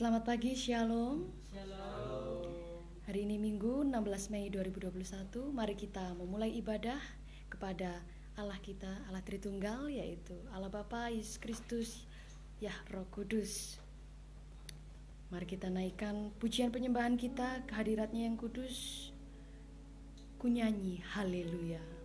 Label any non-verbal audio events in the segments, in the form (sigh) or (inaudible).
Selamat pagi, Shalom. Shalom. Hari ini Minggu 16 Mei 2021, mari kita memulai ibadah kepada Allah kita, Allah Tritunggal, yaitu Allah Bapa, Yesus Kristus, Yah Roh Kudus. Mari kita naikkan pujian penyembahan kita kehadiratnya yang kudus. Kunyanyi Haleluya.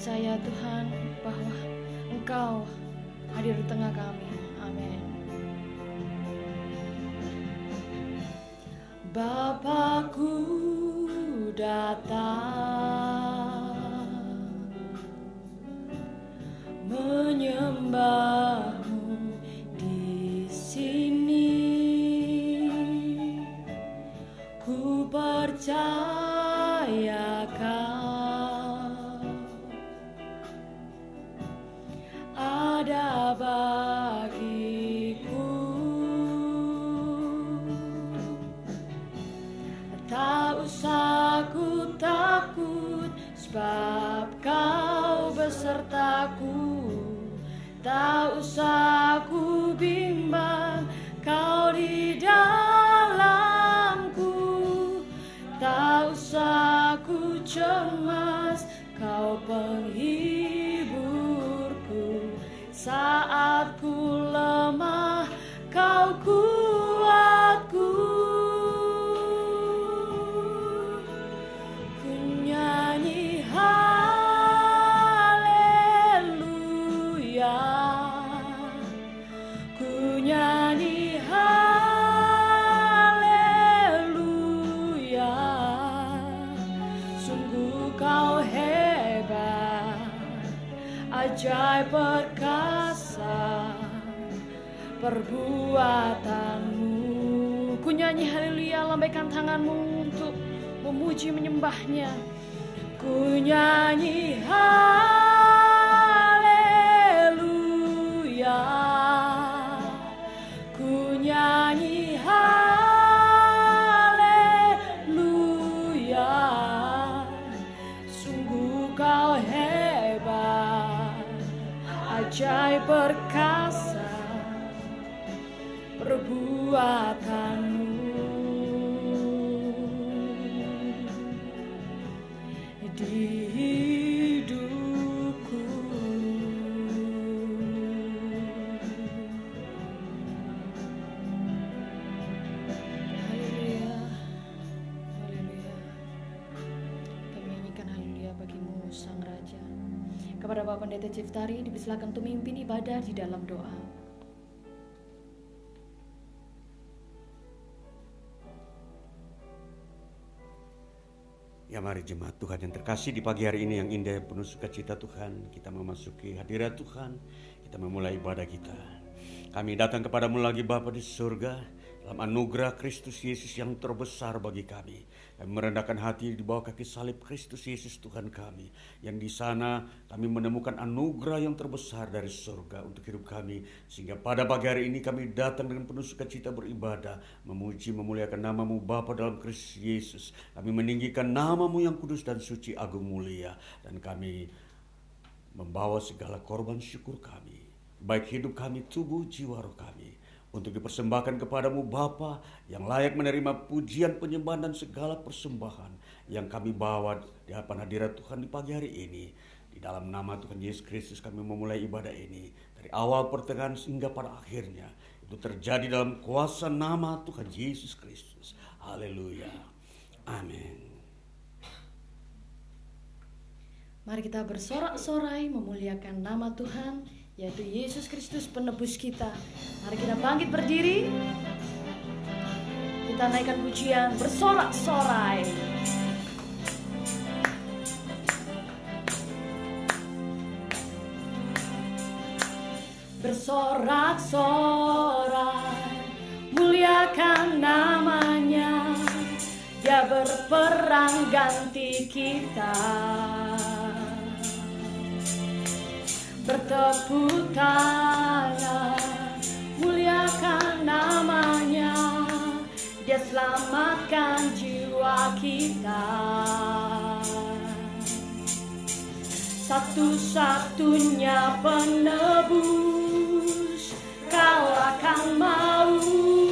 Percaya Tuhan bahwa Engkau hadir di tengah kami. Kepada Bapak Pendeta Ciftari dipersilakan untuk memimpin ibadah di dalam doa. Ya mari jemaat Tuhan yang terkasih di pagi hari ini yang indah penuh sukacita Tuhan Kita memasuki hadirat Tuhan Kita memulai ibadah kita. Kami datang kepadamu lagi Bapa di surga dalam anugerah Kristus Yesus yang terbesar bagi kami. Kami merendahkan hati di bawah kaki salib Kristus Yesus Tuhan kami. Yang di sana kami menemukan anugerah yang terbesar dari surga untuk hidup kami. Sehingga pada pagi hari ini kami datang dengan penuh sukacita beribadah. Memuji memuliakan namamu Bapa dalam Kristus Yesus. Kami meninggikan namamu yang kudus dan suci agung mulia. Dan kami membawa segala korban syukur kami. Baik hidup kami, tubuh, jiwa, roh kami untuk dipersembahkan kepadamu Bapa yang layak menerima pujian penyembahan dan segala persembahan yang kami bawa di hadapan hadirat Tuhan di pagi hari ini. Di dalam nama Tuhan Yesus Kristus kami memulai ibadah ini dari awal pertengahan hingga pada akhirnya. Itu terjadi dalam kuasa nama Tuhan Yesus Kristus. Haleluya. Amin. Mari kita bersorak-sorai memuliakan nama Tuhan yaitu Yesus Kristus penebus kita. Mari kita bangkit berdiri. Kita naikkan pujian bersorak-sorai. Bersorak-sorai, muliakan namanya. Dia berperang ganti kita bertepuk tangan muliakan namanya. Dia selamatkan jiwa kita. Satu-satunya penebus kalahkan maut. bangkit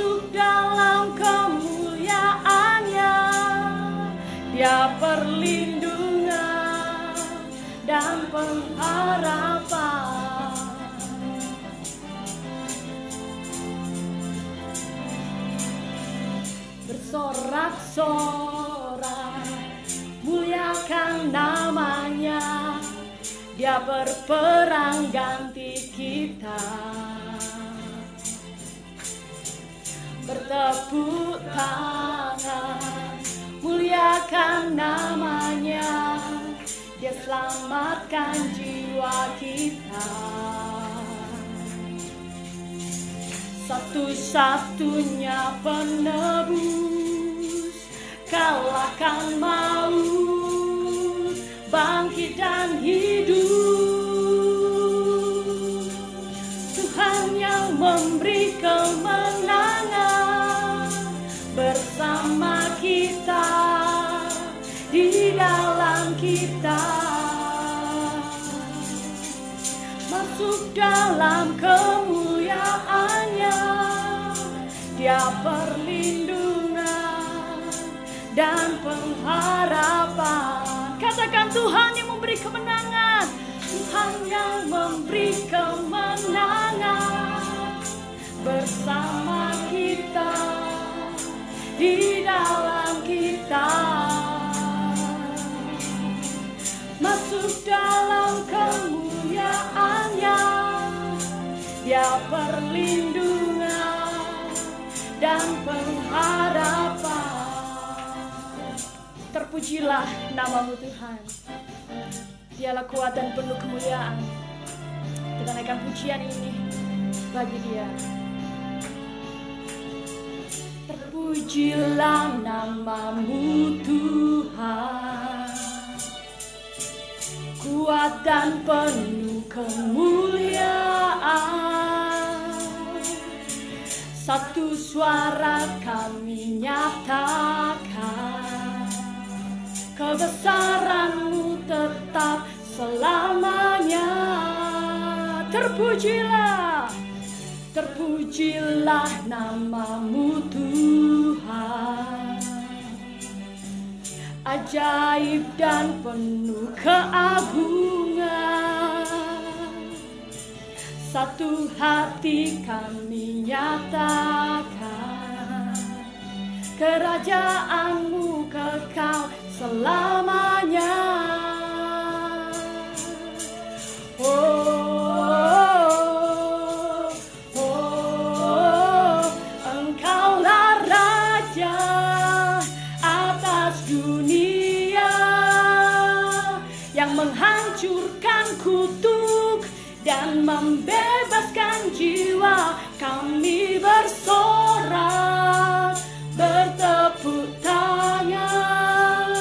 masuk dalam kemuliaannya. Dia perlindungan dan pengharapan. Bersorak-sorai muliakan namanya. Dia berperang ganti kita bertepuk tangan muliakan namanya. Dia selamatkan jiwa kita. Satu-satunya penebus kalahkan maut bangkit dan hidup. Tuhan yang memberi dalam kemuliaannya. Dia perlindungan dan pengharapan. Katakan Tuhan yang memberi kemenangan Tuhan yang memberi kemenangan. Bersama kita di dalam kita. Masuk dalam kemuliaannya dia perlindungan dan pengharapan. Terpujilah namamu Tuhan. Dialah kuat dan penuh kemuliaan. Kita naikkan pujian ini bagi dia. Terpujilah namamu Tuhan kuat dan penuh kemuliaan. Satu suara kami nyatakan Kebesaranmu tetap selamanya. Terpujilah, terpujilah namamu Tuhan Ajaib dan penuh keagungan. Satu hati kami nyatakan Kerajaanmu kekal selamanya membebaskan jiwa. Kami bersorak bertepuk tangan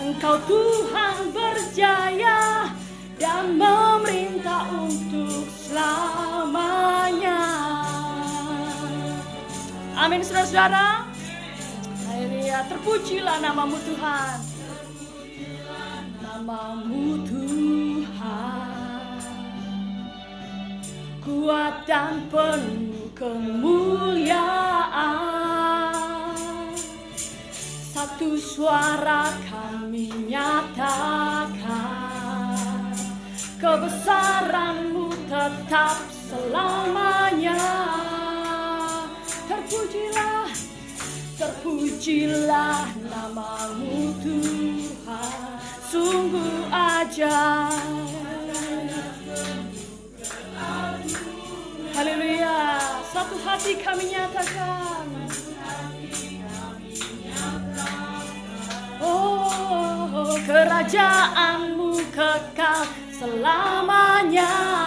engkau Tuhan berjaya dan memerintah untuk selamanya. Amin saudara-saudara. Terpujilah namamu Tuhan. Suara kami nyatakan. Kebesaranmu tetap selamanya. Terpujilah Terpujilah namamu Tuhan Sungguh ajaib Haleluya Satu hati kami nyatakan kerajaanmu kekal selamanya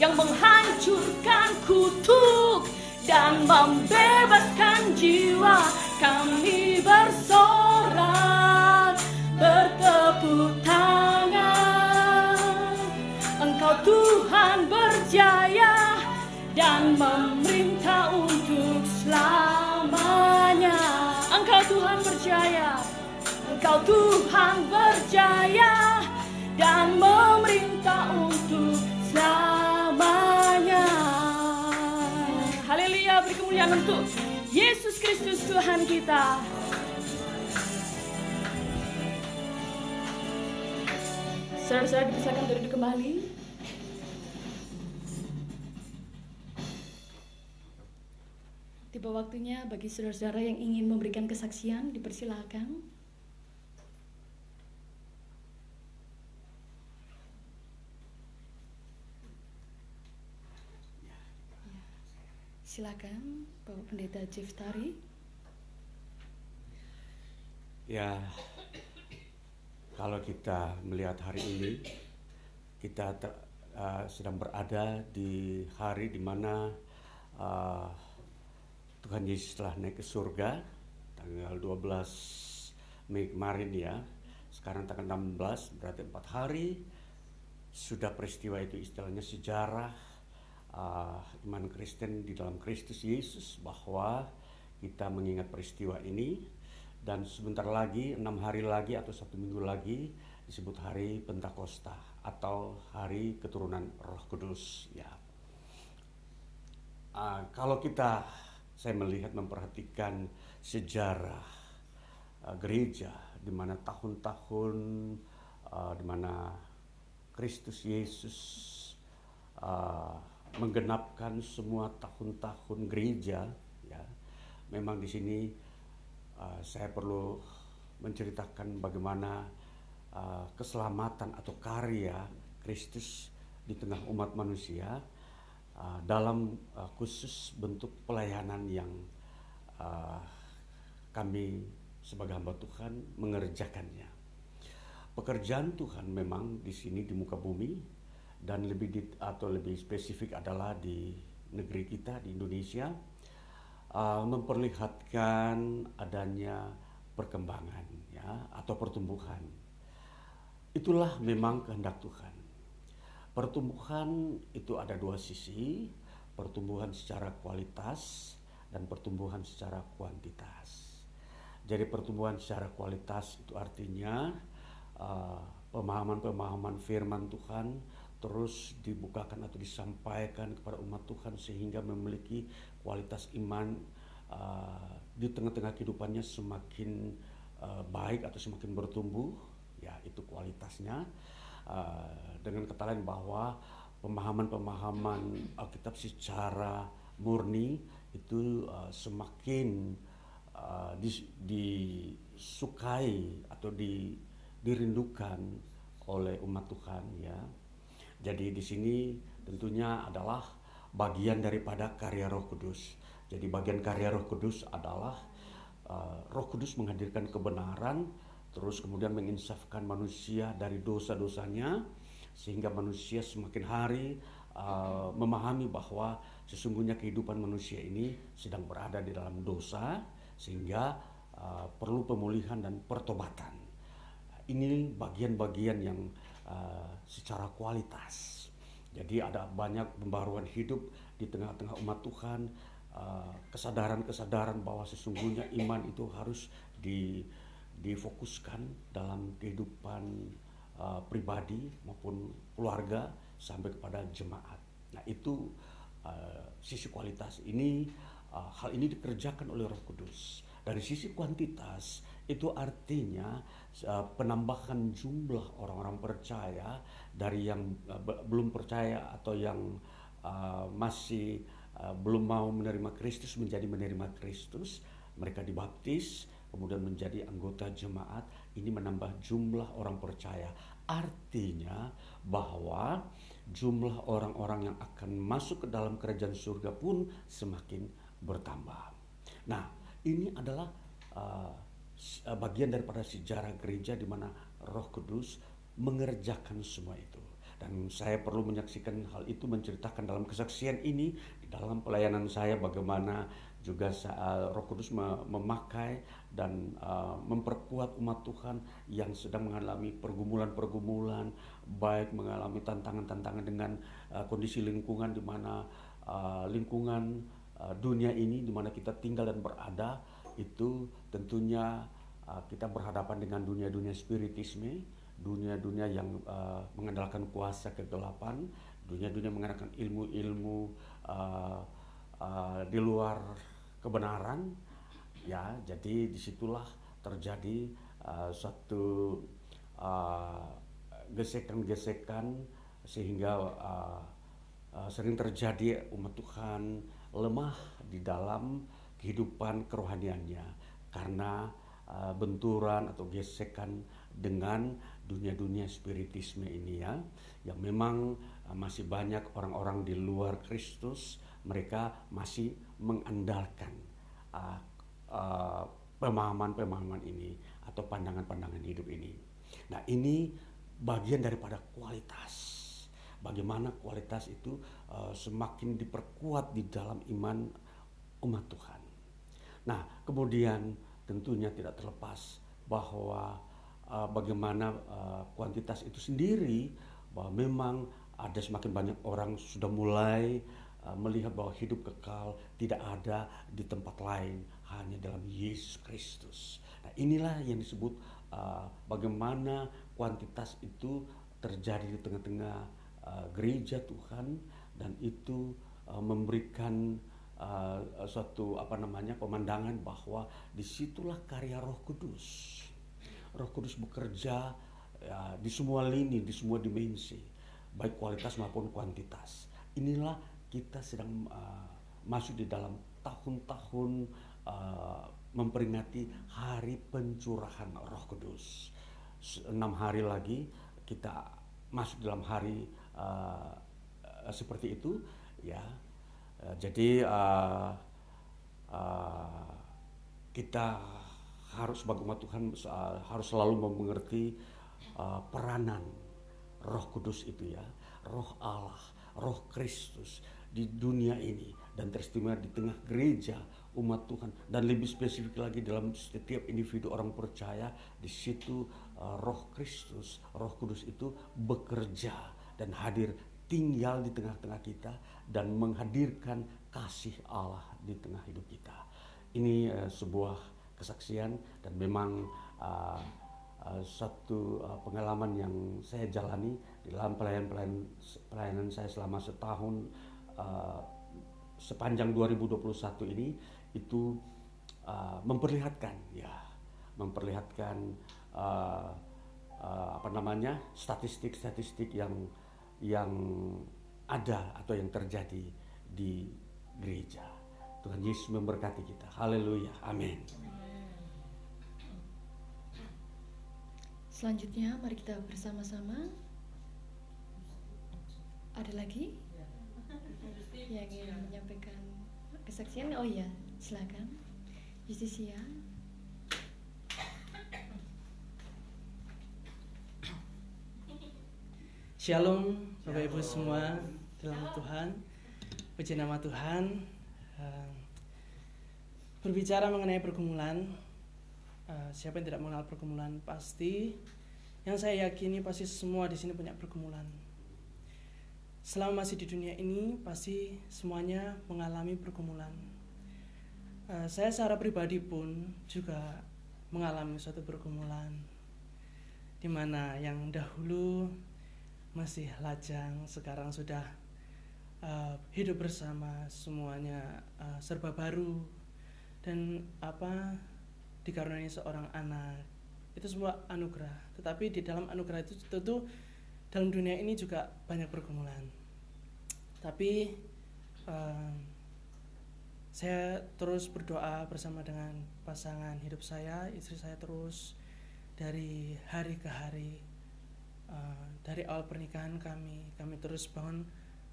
yang menghancurkan kutuk dan membebaskan jiwa. Kami bersorak bertepuk tangan. Engkau Tuhan berjaya dan memerintah untuk selamanya. Engkau Tuhan berjaya Engkau Tuhan berjaya dan memerintah untuk untuk Yesus Kristus Tuhan kita Saudara-saudara dipersilakan duduk kembali. Tiba waktunya bagi saudara-saudara yang ingin memberikan kesaksian, dipersilakan. Ya. Silakan, Bapak Pendeta Tari. Ya, kalau kita melihat hari ini, kita ter- uh, sedang berada di hari di mana uh, Tuhan Yesus telah naik ke surga tanggal 12 Mei kemarin ya. Sekarang tanggal 16 berarti empat hari sudah peristiwa itu istilahnya sejarah uh, iman Kristen di dalam Kristus Yesus bahwa kita mengingat peristiwa ini dan sebentar lagi enam hari lagi atau satu minggu lagi disebut hari Pentakosta atau hari keturunan Roh Kudus ya. Uh, kalau kita saya melihat memperhatikan sejarah uh, gereja di mana tahun-tahun uh, di mana Kristus Yesus uh, menggenapkan semua tahun-tahun gereja ya memang di sini uh, saya perlu menceritakan bagaimana uh, keselamatan atau karya Kristus di tengah umat manusia uh, dalam uh, khusus bentuk pelayanan yang uh, kami sebagai hamba Tuhan mengerjakannya. Pekerjaan Tuhan memang di sini di muka bumi dan lebih di, atau lebih spesifik adalah di negeri kita di Indonesia uh, memperlihatkan adanya perkembangan ya atau pertumbuhan. Itulah memang kehendak Tuhan. Pertumbuhan itu ada dua sisi, pertumbuhan secara kualitas dan pertumbuhan secara kuantitas. Jadi pertumbuhan secara kualitas itu artinya uh, pemahaman-pemahaman firman Tuhan terus dibukakan atau disampaikan kepada umat Tuhan sehingga memiliki kualitas iman uh, di tengah-tengah kehidupannya semakin uh, baik atau semakin bertumbuh ya itu kualitasnya uh, dengan kata lain bahwa pemahaman-pemahaman Alkitab secara murni itu uh, semakin uh, disukai atau di, dirindukan oleh umat Tuhan ya. Jadi di sini tentunya adalah bagian daripada karya Roh Kudus. Jadi bagian karya Roh Kudus adalah uh, Roh Kudus menghadirkan kebenaran, terus kemudian menginsafkan manusia dari dosa-dosanya, sehingga manusia semakin hari uh, memahami bahwa sesungguhnya kehidupan manusia ini sedang berada di dalam dosa, sehingga uh, perlu pemulihan dan pertobatan. Ini bagian-bagian yang uh, secara kualitas. Jadi ada banyak pembaruan hidup di tengah-tengah umat Tuhan, uh, kesadaran-kesadaran bahwa sesungguhnya iman itu harus di, difokuskan dalam kehidupan uh, pribadi maupun keluarga sampai kepada jemaat. Nah itu sisi kualitas ini hal ini dikerjakan oleh Roh Kudus. Dari sisi kuantitas itu artinya uh, penambahan jumlah orang-orang percaya dari yang uh, belum percaya atau yang uh, masih belum mau menerima Kristus menjadi menerima Kristus, mereka dibaptis kemudian menjadi anggota jemaat ini menambah jumlah orang percaya. Artinya bahwa jumlah orang-orang yang akan masuk ke dalam kerajaan surga pun semakin bertambah. Nah, ini adalah uh, bagian daripada sejarah gereja di mana Roh Kudus mengerjakan semua itu. Dan saya perlu menyaksikan hal itu menceritakan dalam kesaksian ini di dalam pelayanan saya bagaimana juga uh, Roh Kudus memakai dan uh, memperkuat umat Tuhan yang sedang mengalami pergumulan-pergumulan, baik mengalami tantangan-tantangan dengan kondisi lingkungan di mana lingkungan dunia ini di mana kita tinggal dan berada itu tentunya uh, kita berhadapan dengan dunia-dunia spiritisme, dunia-dunia yang uh, mengandalkan kuasa kegelapan, dunia-dunia mengandalkan ilmu-ilmu uh, uh, di luar kebenaran, ya. Jadi di situlah terjadi uh, suatu gesekan-gesekan sehingga uh, uh, sering terjadi umat Tuhan lemah di dalam kehidupan kerohaniannya karena uh, benturan atau gesekan dengan dunia-dunia spiritisme ini ya yang memang uh, masih banyak orang-orang di luar Kristus mereka masih mengandalkan uh, pemahaman-pemahaman ini atau pandangan-pandangan hidup ini. Nah, ini bagian daripada kualitas bagaimana kualitas itu semakin diperkuat di dalam iman umat Tuhan. Nah, kemudian tentunya tidak terlepas bahwa uh, bagaimana uh, kuantitas itu sendiri bahwa memang ada semakin banyak orang sudah mulai uh, melihat bahwa hidup kekal tidak ada di tempat lain hanya dalam Yesus Kristus. Nah, inilah yang disebut uh, bagaimana kuantitas itu terjadi di tengah-tengah uh, gereja Tuhan dan itu uh, memberikan uh, suatu apa namanya pemandangan bahwa di situlah karya Roh Kudus. Roh Kudus bekerja ya, di semua lini, di semua dimensi, baik kualitas maupun kuantitas. Inilah kita sedang uh, masuk di dalam tahun-tahun uh, memperingati hari pencurahan Roh Kudus. Enam hari lagi kita masuk dalam hari uh, seperti itu, ya. Uh, jadi uh, uh, kita harus sebagai umat Tuhan uh, harus selalu mengerti uh, peranan Roh Kudus itu ya, Roh Allah, Roh Kristus di dunia ini dan teristimewa di tengah gereja umat Tuhan. Dan lebih spesifik lagi dalam setiap individu orang percaya di situ uh, Roh Kristus, Roh Kudus itu bekerja dan hadir tinggal di tengah-tengah kita dan menghadirkan kasih Allah di tengah hidup kita. Ini uh, sebuah kesaksian dan memang uh, uh, satu uh, pengalaman yang saya jalani di dalam pelayanan pelayanan saya selama setahun uh, sepanjang 2021 ini itu uh, memperlihatkan ya memperlihatkan uh, uh, apa namanya statistik-statistik yang yang ada atau yang terjadi di gereja. Tuhan Yesus memberkati kita. Haleluya. Amin. Selanjutnya mari kita bersama-sama. Ada lagi yang ingin menyampaikan kesaksian? Oh iya, silakan. Justisia. Shalom Bapak Ibu semua dalam Tuhan Puji nama Tuhan. Uh, Berbicara mengenai pergumulan uh, Siapa yang tidak mengenal pergumulan Pasti Yang saya yakini pasti semua di sini punya pergumulan. Selama masih di dunia ini Pasti semuanya mengalami pergumulan. Uh, Saya secara pribadi pun juga mengalami suatu pergumulan Di mana yang dahulu masih lajang sekarang sudah uh, hidup bersama semuanya uh, serba baru. Dan apa dikaruniai seorang anak itu semua anugerah. Tetapi di dalam anugerah itu tentu dalam dunia ini juga banyak pergumulan. Tapi uh, saya terus berdoa bersama dengan pasangan hidup saya istri saya terus dari hari ke hari uh, dari awal pernikahan kami kami terus bangun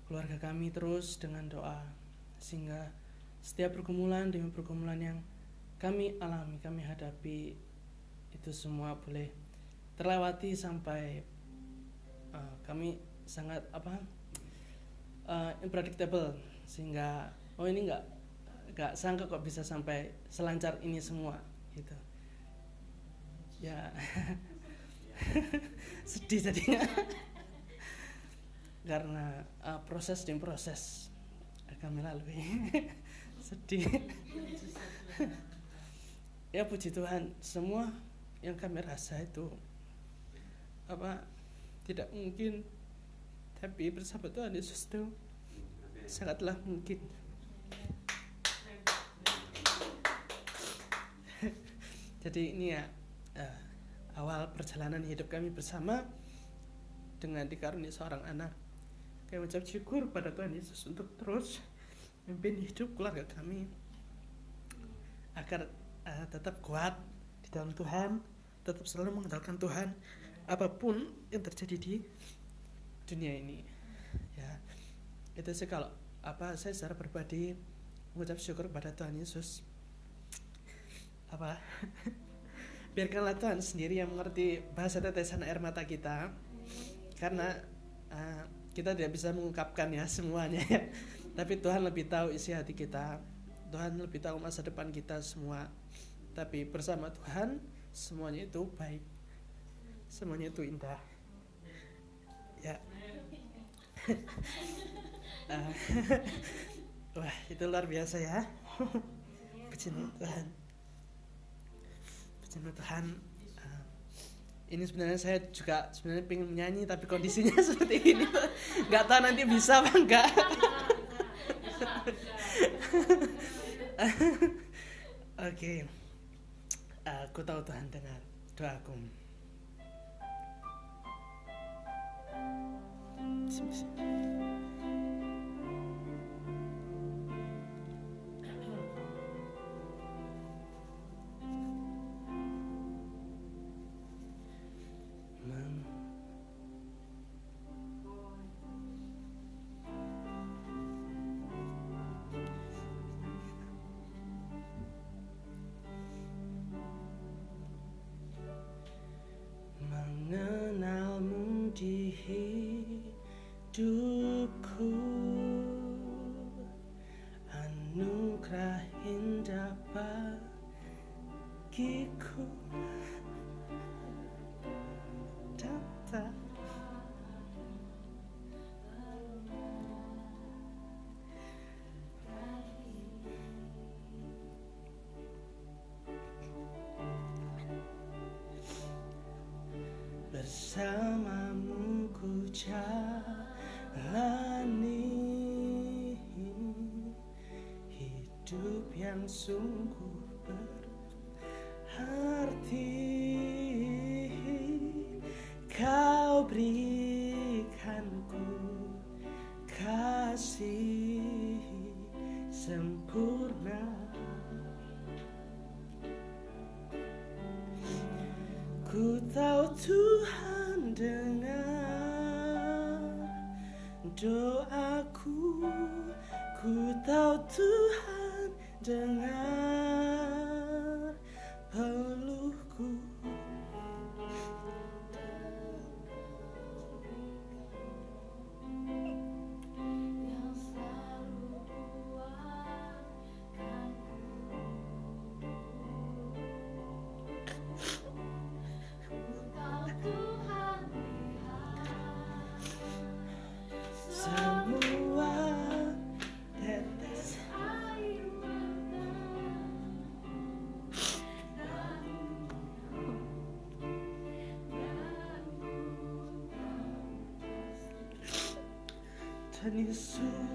keluarga kami terus dengan doa sehingga setiap pergumulan demi pergumulan yang kami alami kami hadapi itu semua boleh terlewati sampai uh, kami sangat apa uh, unpredictable sehingga oh ini nggak nggak sangka kok bisa sampai selancar ini semua gitu. Ya. (laughs) Sedih jadinya karena uh, proses demi proses. Akan melalui (laughs) sedih. Ya puji Tuhan. Semua yang kami rasa itu apa tidak mungkin. Tapi bersama Tuhan Yesus itu sangatlah mungkin. (laughs) Jadi ini ya uh, awal perjalanan hidup kami bersama dengan dikaruniai seorang anak. Kami mengucap syukur pada Tuhan Yesus untuk terus memimpin hidup keluarga kami agar uh, tetap kuat di dalam Tuhan, tetap selalu mengandalkan Tuhan apa pun yang terjadi di dunia ini. Ya, itu sih kalau apa saya secara pribadi mengucap syukur pada Tuhan Yesus. Apa? (laughs) biarkanlah Tuhan sendiri yang mengerti bahasa tetesan air mata kita karena uh, kita tidak bisa mengungkapkan ya semuanya ya. Tapi Tuhan lebih tahu isi hati kita. Tuhan lebih tahu masa depan kita semua. Tapi bersama Tuhan semuanya itu baik. Semuanya itu indah. Ya. Uh, (laughs) (laughs) wah itu luar biasa ya. (laughs) Puji Tuhan. Sama Tuhan. uh, ini sebenarnya saya juga sebenarnya pengen menyanyi tapi kondisinya (laughs) seperti ini nggak tahu nanti bisa apa enggak (laughs) oke okay. aku tahu Tuhan dengar doaku. Mengenalmu Bersamamu ku jalani Hidup yang sungguh Dan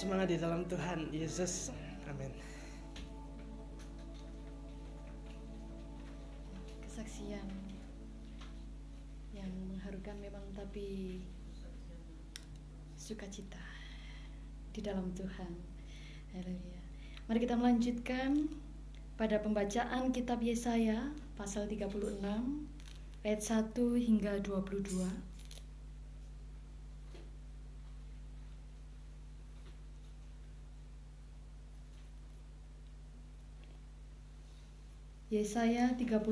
semangat di dalam Tuhan Yesus. Amin. kesaksian yang mengharukan memang tapi sukacita di dalam Tuhan. Haleluya. Mari kita melanjutkan pada pembacaan kitab Yesaya pasal 36 ayat 1 hingga 22. Yesaya 36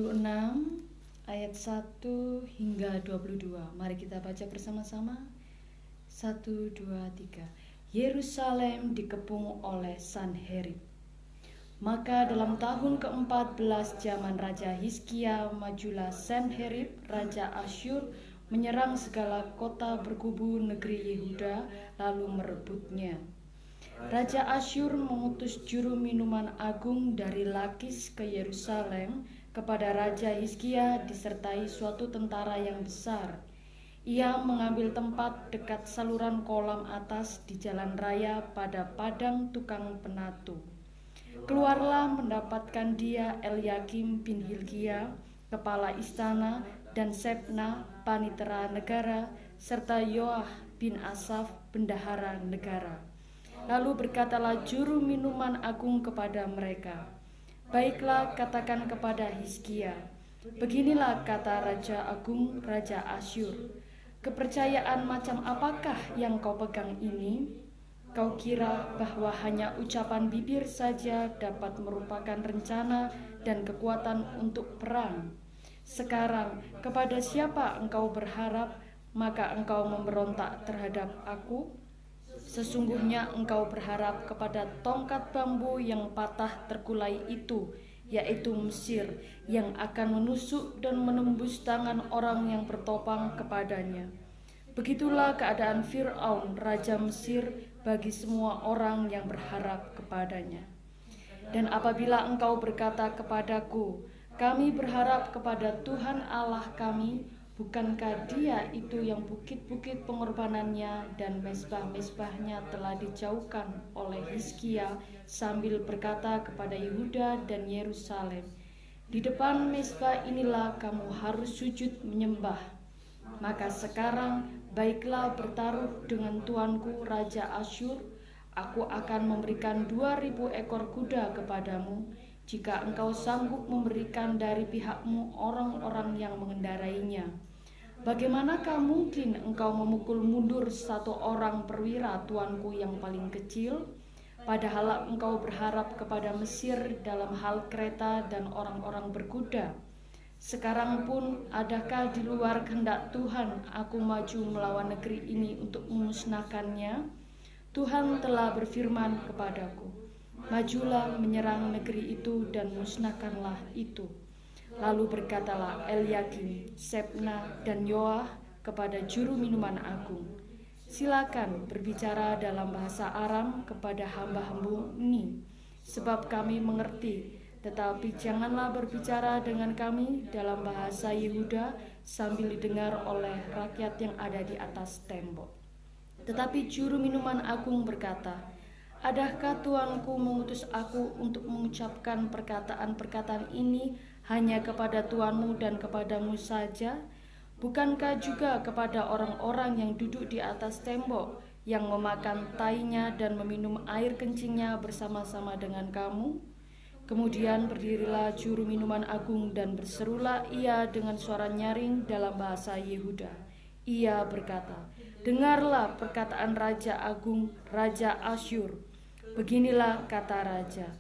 ayat 1 hingga 22. Mari kita baca bersama-sama. 1 2 3. Yerusalem dikepung oleh Sanherib. Maka dalam tahun ke-14 zaman Raja Hizkia majulah Sanherib, Raja Asyur menyerang segala kota berkubu negeri Yehuda, lalu merebutnya. Raja Asyur mengutus juru minuman agung dari Lakis ke Yerusalem kepada Raja Hizkia disertai suatu tentara yang besar. Ia mengambil tempat dekat saluran kolam atas di jalan raya pada padang tukang penatu. Keluarlah mendapatkan dia Eliakim bin Hilkia, kepala istana, dan Sepna, panitera negara, serta Yoah bin Asaf, bendahara negara. Lalu berkatalah juru minuman agung kepada mereka, Baiklah katakan kepada Hizkia, Beginilah kata Raja Agung, Raja Asyur, Kepercayaan macam apakah yang kau pegang ini? Kau kira bahwa hanya ucapan bibir saja dapat merupakan rencana dan kekuatan untuk perang? Sekarang, kepada siapa engkau berharap, maka engkau memberontak terhadap aku? Sesungguhnya engkau berharap kepada tongkat bambu yang patah terkulai itu, yaitu Mesir, yang akan menusuk dan menembus tangan orang yang bertopang kepadanya. Begitulah keadaan Fir'aun, raja Mesir, bagi semua orang yang berharap kepadanya. Dan apabila engkau berkata kepadaku, kami berharap kepada Tuhan Allah kami, bukankah Dia itu yang bukit-bukit pengorbanannya dan mesbah-mesbahnya telah dijauhkan oleh Hizkia sambil berkata kepada Yehuda dan Yerusalem, di depan mesbah inilah kamu harus sujud menyembah. Maka sekarang baiklah bertaruh dengan tuanku Raja Asyur, aku akan memberikan dua ribu ekor kuda kepadamu, jika engkau sanggup memberikan dari pihakmu orang-orang yang mengendarainya. Bagaimanakah mungkin engkau memukul mundur satu orang perwira tuanku yang paling kecil? Padahal engkau berharap kepada Mesir dalam hal kereta dan orang-orang berkuda. Sekarang pun, adakah di luar kehendak Tuhan aku maju melawan negeri ini untuk memusnahkannya? Tuhan telah berfirman kepadaku, Majulah menyerang negeri itu dan musnahkanlah itu. Lalu berkatalah Eliakim, Sepna, dan Yoah kepada juru minuman agung, Silakan berbicara dalam bahasa Aram kepada hamba-hambu ini, sebab kami mengerti, tetapi janganlah berbicara dengan kami dalam bahasa Yehuda sambil didengar oleh rakyat yang ada di atas tembok. Tetapi juru minuman agung berkata, Adakah tuanku mengutus aku untuk mengucapkan perkataan-perkataan ini hanya kepada tuanmu dan kepadamu saja? Bukankah juga kepada orang-orang yang duduk di atas tembok, yang memakan tainya dan meminum air kencingnya bersama-sama dengan kamu? Kemudian berdirilah juru minuman agung dan berserulah ia dengan suara nyaring dalam bahasa Yehuda. Ia berkata, Dengarlah perkataan Raja Agung, Raja Asyur, Beginilah kata raja,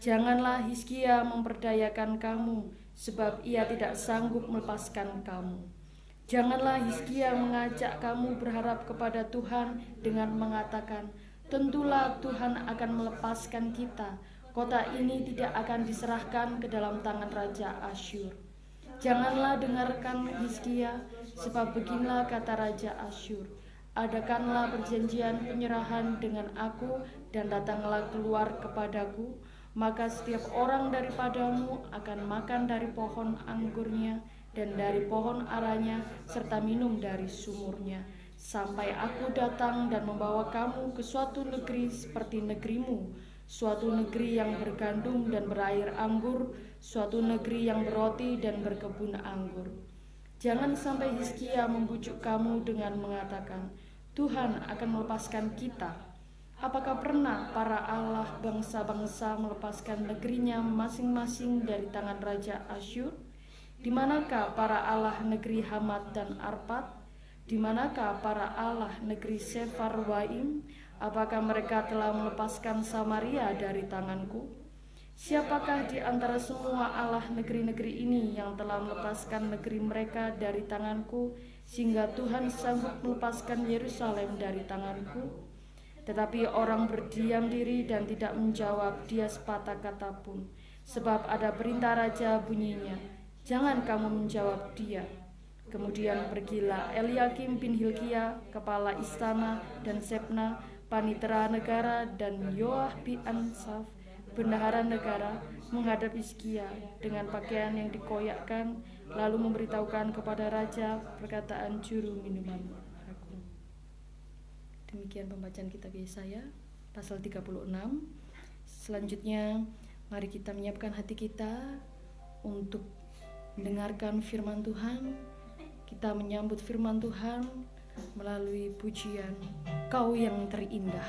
janganlah Hizkia memperdayakan kamu, sebab ia tidak sanggup melepaskan kamu. Janganlah Hizkia mengajak kamu berharap kepada Tuhan dengan mengatakan, tentulah Tuhan akan melepaskan kita. Kota ini tidak akan diserahkan ke dalam tangan Raja Asyur. Janganlah dengarkan Hizkia, sebab beginilah kata Raja Asyur adakanlah perjanjian penyerahan dengan aku dan datanglah keluar kepadaku, maka setiap orang daripadamu akan makan dari pohon anggurnya dan dari pohon aranya serta minum dari sumurnya sampai aku datang dan membawa kamu ke suatu negeri seperti negerimu suatu negeri yang bergandum dan berair anggur suatu negeri yang beroti dan berkebun anggur Jangan sampai Hizkia membujuk kamu dengan mengatakan, Tuhan akan melepaskan kita. Apakah pernah para Allah bangsa-bangsa melepaskan negerinya masing-masing dari tangan Raja Asyur? Di manakah para Allah negeri Hamad dan Arpad? Di manakah para Allah negeri Sefar Waim? Apakah mereka telah melepaskan Samaria dari tanganku? Siapakah di antara semua Allah negeri-negeri ini yang telah melepaskan negeri mereka dari tanganku, sehingga Tuhan sanggup melepaskan Yerusalem dari tanganku? Tetapi orang berdiam diri dan tidak menjawab dia sepatah kata pun, sebab ada perintah raja bunyinya, jangan kamu menjawab dia. Kemudian pergilah Eliakim bin Hilkia, kepala istana, dan Sepna, panitera negara, dan Yoah bin Ansaf, bendahara negara, menghadap Iskia dengan pakaian yang dikoyakkan, lalu memberitahukan kepada raja perkataan juru minuman. Demikian pembacaan kitab Yesaya pasal 36. Selanjutnya mari kita menyiapkan hati kita untuk mendengarkan firman Tuhan. Kita menyambut firman Tuhan melalui pujian Kau yang terindah.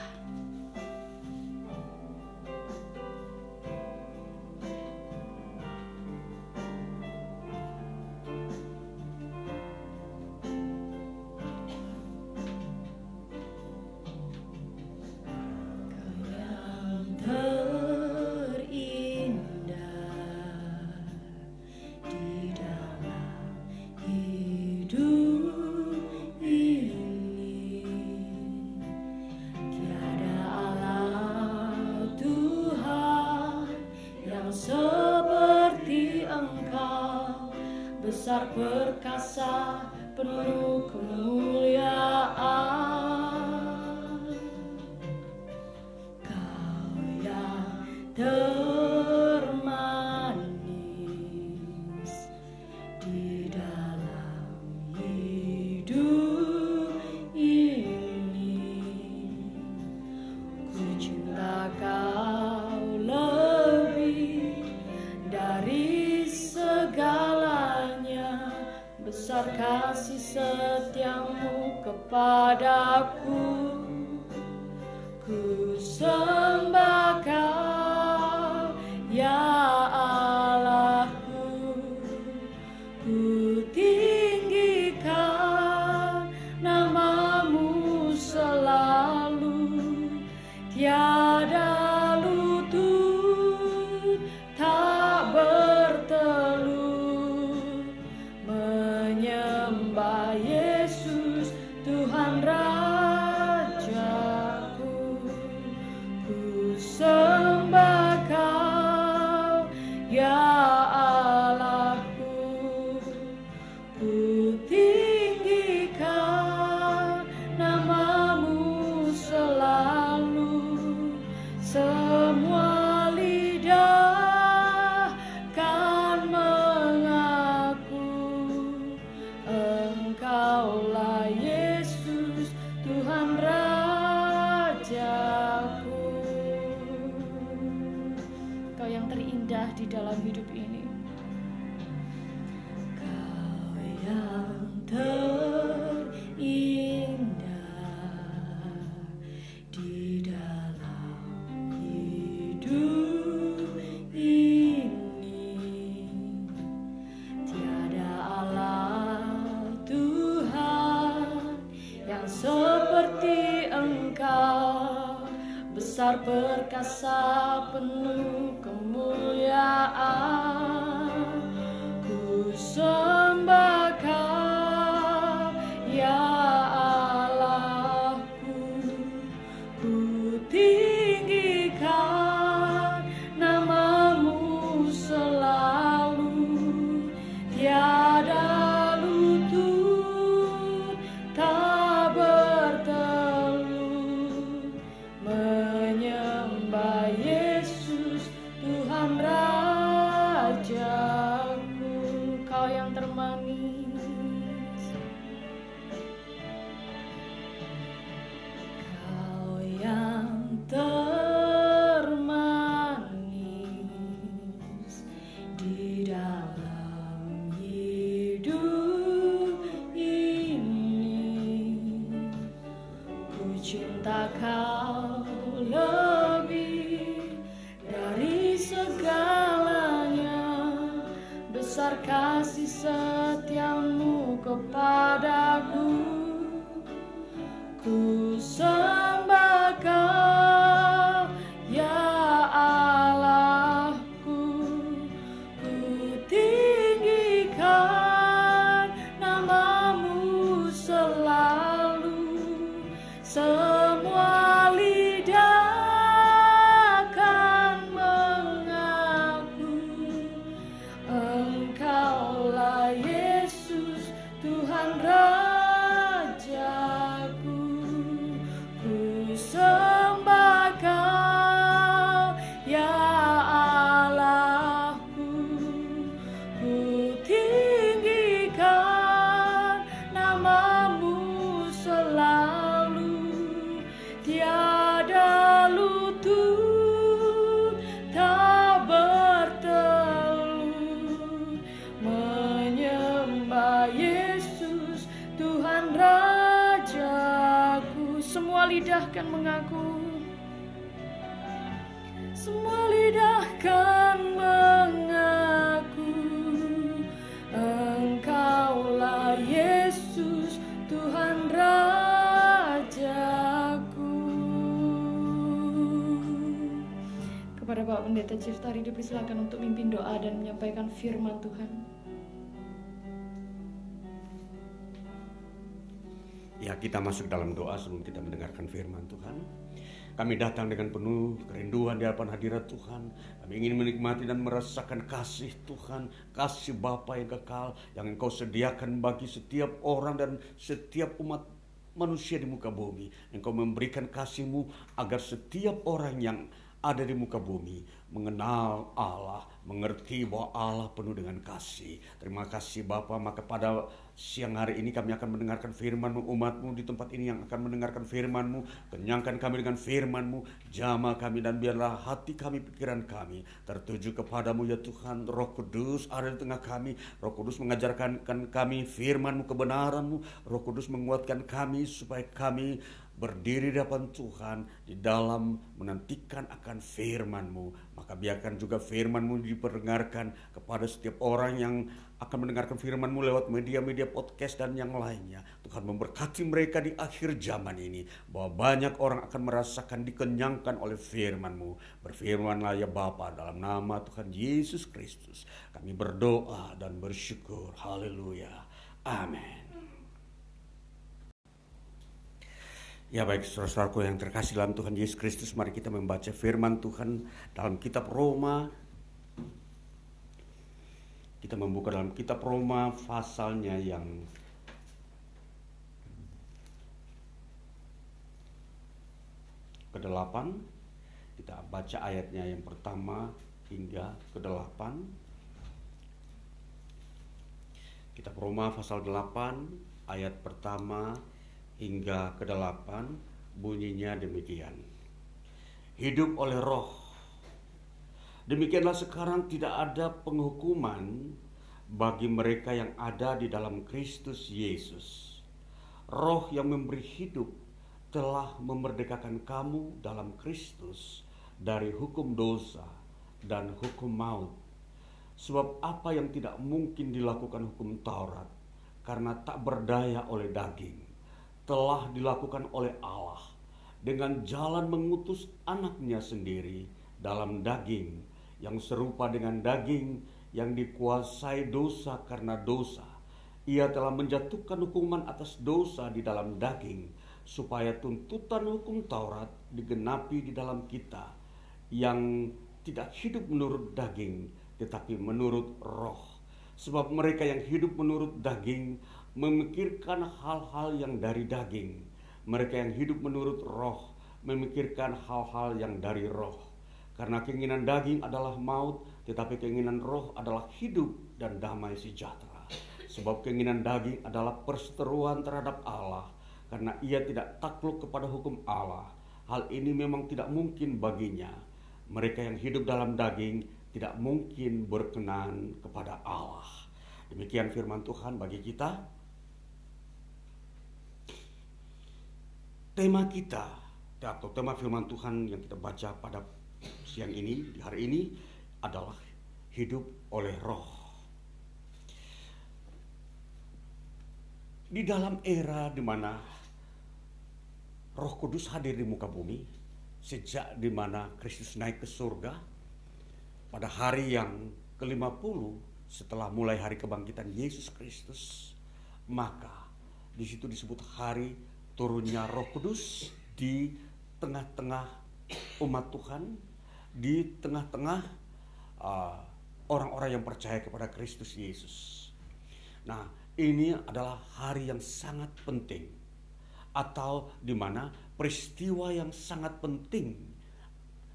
Dipersilakan untuk mimpin doa dan menyampaikan firman Tuhan Ya kita masuk dalam doa sebelum kita mendengarkan firman Tuhan kami datang dengan penuh kerinduan di hadapan hadirat Tuhan. Kami ingin menikmati dan merasakan kasih Tuhan, kasih Bapa yang kekal yang Engkau sediakan bagi setiap orang dan setiap umat manusia di muka bumi. Engkau memberikan kasih-Mu agar setiap orang yang ada di muka bumi mengenal Allah, mengerti bahwa Allah penuh dengan kasih. Terima kasih Bapa, maka pada Siang hari ini kami akan mendengarkan firman-Mu, umat-Mu di tempat ini yang akan mendengarkan firman-Mu. Kenyangkan kami dengan firman-Mu, jama kami dan biarlah hati kami, pikiran kami tertuju kepadamu ya Tuhan. Roh Kudus ada di tengah kami. Roh Kudus mengajarkan kami firman-Mu, kebenaran-Mu. Roh Kudus menguatkan kami supaya kami berdiri di depan Tuhan di dalam menantikan akan firman-Mu. Maka biarkan juga firman-Mu diperdengarkan kepada setiap orang yang akan mendengarkan firman-Mu lewat media-media podcast dan yang lainnya. Tuhan memberkati mereka di akhir zaman ini. Bahwa banyak orang akan merasakan dikenyangkan oleh firman-Mu. Berfirmanlah ya Bapa dalam nama Tuhan Yesus Kristus. Kami berdoa dan bersyukur. Haleluya. Amin. Ya baik saudara-saudaraku yang terkasih dalam Tuhan Yesus Kristus Mari kita membaca firman Tuhan dalam kitab Roma kita membuka dalam kitab Roma pasalnya yang ke-8. Kita baca ayatnya yang pertama hingga ke-8. Kitab Roma pasal 8 ayat pertama hingga ke-8 bunyinya demikian. Hidup oleh roh Demikianlah sekarang tidak ada penghukuman bagi mereka yang ada di dalam Kristus Yesus. Roh yang memberi hidup telah memerdekakan kamu dalam Kristus dari hukum dosa dan hukum maut. Sebab apa yang tidak mungkin dilakukan hukum Taurat karena tak berdaya oleh daging telah dilakukan oleh Allah dengan jalan mengutus anaknya sendiri dalam daging yang serupa dengan daging yang dikuasai dosa karena dosa. Ia telah menjatuhkan hukuman atas dosa di dalam daging, supaya tuntutan hukum Taurat digenapi di dalam kita yang tidak hidup menurut daging, tetapi menurut roh. Sebab mereka yang hidup menurut daging memikirkan hal-hal yang dari daging. Mereka yang hidup menurut roh memikirkan hal-hal yang dari roh. Karena keinginan daging adalah maut, tetapi keinginan roh adalah hidup dan damai sejahtera. Sebab keinginan daging adalah perseteruan terhadap Allah, karena ia tidak takluk kepada hukum Allah. Hal ini memang tidak mungkin baginya. Mereka yang hidup dalam daging tidak mungkin berkenan kepada Allah. Demikian firman Tuhan bagi kita. Tema kita atau tema firman Tuhan yang kita baca pada siang ini, di hari ini adalah hidup oleh roh. Di dalam era di mana Roh Kudus hadir di muka bumi sejak di mana Kristus naik ke surga pada hari yang ke-50 setelah mulai hari kebangkitan Yesus Kristus, maka di situ disebut hari turunnya Roh Kudus di tengah-tengah umat Tuhan di tengah-tengah uh, orang-orang yang percaya kepada Kristus Yesus. Nah, ini adalah hari yang sangat penting atau di mana peristiwa yang sangat penting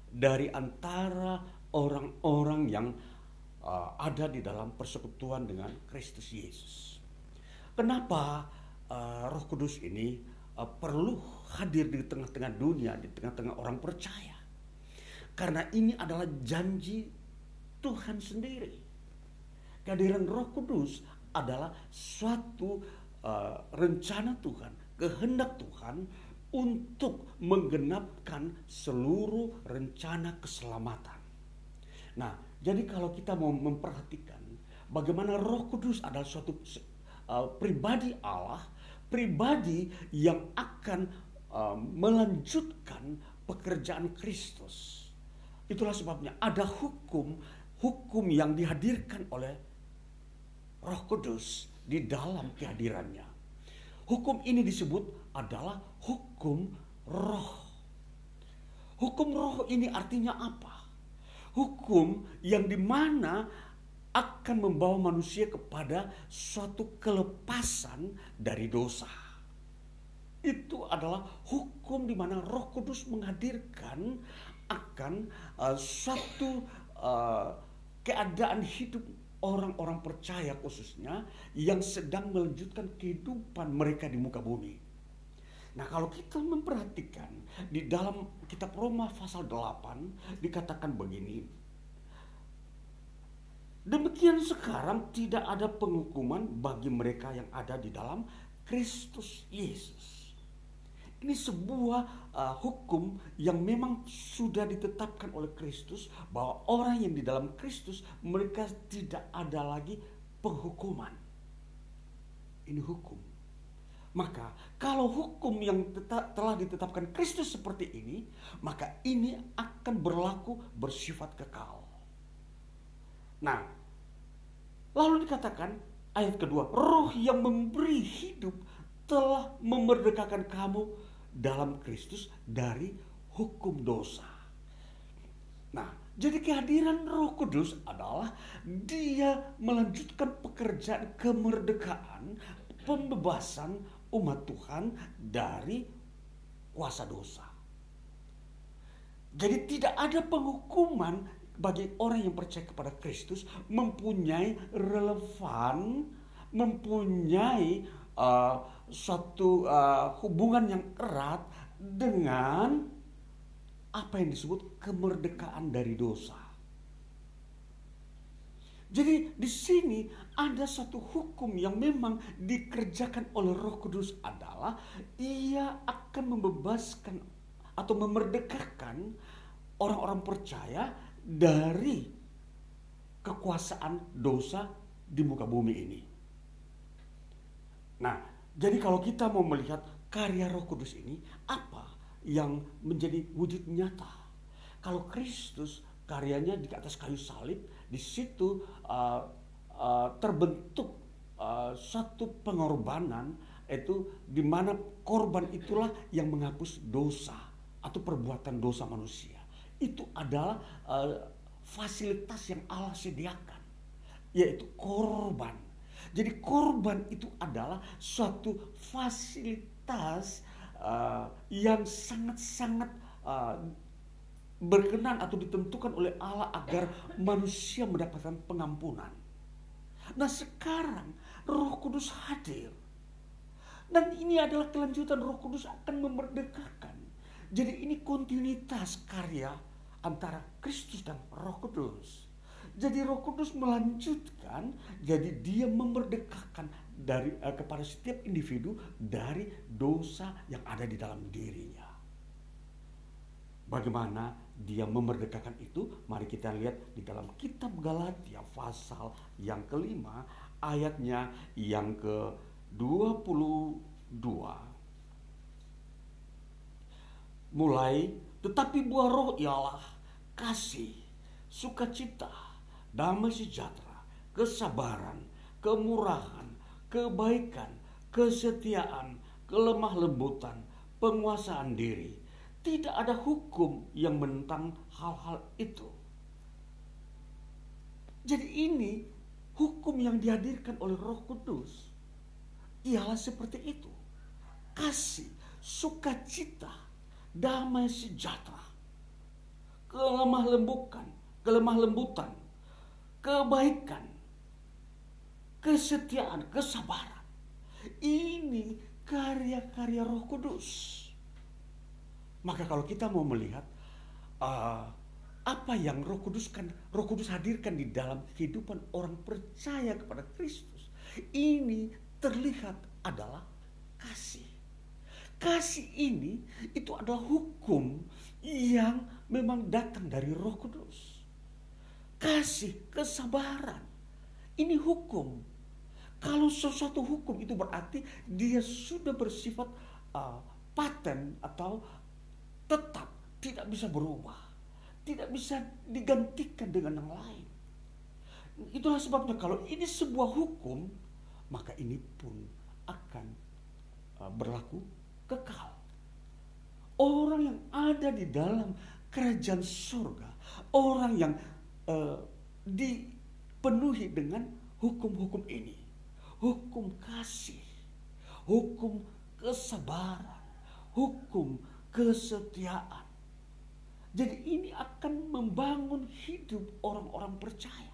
dari antara orang-orang yang uh, ada di dalam persekutuan dengan Kristus Yesus. Kenapa uh, Roh Kudus ini uh, perlu hadir di tengah-tengah dunia, di tengah-tengah orang percaya? Karena ini adalah janji Tuhan sendiri. Kehadiran Roh Kudus adalah suatu uh, rencana Tuhan, kehendak Tuhan untuk menggenapkan seluruh rencana keselamatan. Nah, jadi kalau kita mau memperhatikan bagaimana Roh Kudus adalah suatu uh, pribadi Allah, pribadi yang akan uh, melanjutkan pekerjaan Kristus. Itulah sebabnya ada hukum, hukum yang dihadirkan oleh Roh Kudus di dalam kehadirannya. Hukum ini disebut adalah hukum roh. Hukum roh ini artinya apa? Hukum yang di mana akan membawa manusia kepada suatu kelepasan dari dosa. Itu adalah hukum di mana Roh Kudus menghadirkan akan uh, suatu uh, keadaan hidup orang-orang percaya khususnya yang sedang melanjutkan kehidupan mereka di muka bumi. Nah kalau kita memperhatikan di dalam kitab Roma pasal 8 dikatakan begini. Demikian sekarang tidak ada penghukuman bagi mereka yang ada di dalam Kristus Yesus. Ini sebuah uh, hukum yang memang sudah ditetapkan oleh Kristus bahwa orang yang di dalam Kristus mereka tidak ada lagi penghukuman. Ini hukum. Maka kalau hukum yang tetap, telah ditetapkan Kristus seperti ini, maka ini akan berlaku bersifat kekal. Nah, lalu dikatakan ayat kedua, roh yang memberi hidup telah memerdekakan kamu dalam Kristus dari hukum dosa. Nah, jadi kehadiran Roh Kudus adalah dia melanjutkan pekerjaan kemerdekaan, pembebasan umat Tuhan dari kuasa dosa. Jadi tidak ada penghukuman bagi orang yang percaya kepada Kristus mempunyai relevan, mempunyai uh, suatu uh, hubungan yang erat dengan apa yang disebut kemerdekaan dari dosa. Jadi di sini ada satu hukum yang memang dikerjakan oleh Roh Kudus adalah ia akan membebaskan atau memerdekakan orang-orang percaya dari kekuasaan dosa di muka bumi ini. Nah, jadi kalau kita mau melihat karya Roh Kudus ini, apa yang menjadi wujud nyata? Kalau Kristus karyanya di atas kayu salib, di situ uh, uh, terbentuk uh, satu pengorbanan itu di mana korban itulah yang menghapus dosa atau perbuatan dosa manusia. Itu adalah uh, fasilitas yang Allah sediakan, yaitu korban jadi korban itu adalah suatu fasilitas uh, yang sangat-sangat uh, berkenan atau ditentukan oleh Allah agar manusia mendapatkan pengampunan. Nah sekarang Roh Kudus hadir. Dan ini adalah kelanjutan Roh Kudus akan memerdekakan. Jadi ini kontinuitas karya antara Kristus dan Roh Kudus. Jadi Roh Kudus melanjutkan, jadi dia memerdekakan dari uh, kepada setiap individu dari dosa yang ada di dalam dirinya. Bagaimana dia memerdekakan itu? Mari kita lihat di dalam kitab Galatia pasal yang kelima ayatnya yang ke 22. Mulai tetapi buah roh ialah kasih, sukacita, damai sejahtera, kesabaran, kemurahan, kebaikan, kesetiaan, kelemah lembutan, penguasaan diri. Tidak ada hukum yang menentang hal-hal itu. Jadi ini hukum yang dihadirkan oleh Roh Kudus ialah seperti itu. Kasih, sukacita, damai sejahtera, kelemah lembukan, kelemah lembutan, kebaikan, kesetiaan, kesabaran. Ini karya-karya Roh Kudus. Maka kalau kita mau melihat uh, apa yang Roh Kudus kan Roh Kudus hadirkan di dalam kehidupan orang percaya kepada Kristus, ini terlihat adalah kasih. Kasih ini itu adalah hukum yang memang datang dari Roh Kudus. Kasih, kesabaran. Ini hukum. Kalau sesuatu hukum itu berarti dia sudah bersifat uh, paten atau tetap tidak bisa berubah, tidak bisa digantikan dengan yang lain. Itulah sebabnya kalau ini sebuah hukum, maka ini pun akan uh, berlaku kekal. Orang yang ada di dalam kerajaan surga, orang yang uh, dipenuhi dengan hukum-hukum ini, hukum kasih, hukum kesabaran, hukum kesetiaan. Jadi ini akan membangun hidup orang-orang percaya.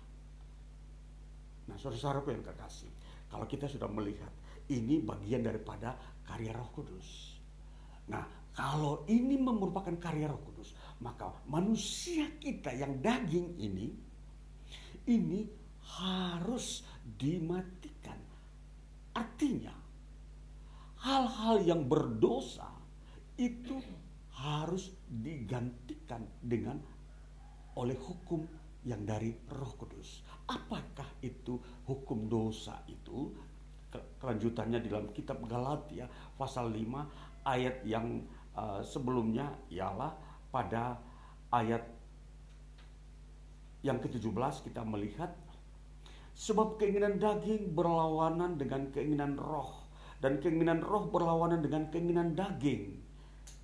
Nah, saudara-saudaraku yang kekasih, kalau kita sudah melihat ini bagian daripada karya Roh Kudus. Nah, kalau ini merupakan karya Roh Kudus, maka manusia kita yang daging ini ini harus dimatikan. Artinya, hal-hal yang berdosa itu harus digantikan dengan oleh hukum yang dari Roh Kudus. Apakah itu hukum dosa itu? Kelanjutannya dalam kitab Galatia pasal 5 ayat yang uh, sebelumnya ialah pada ayat yang ke-17 kita melihat sebab keinginan daging berlawanan dengan keinginan roh dan keinginan roh berlawanan dengan keinginan daging.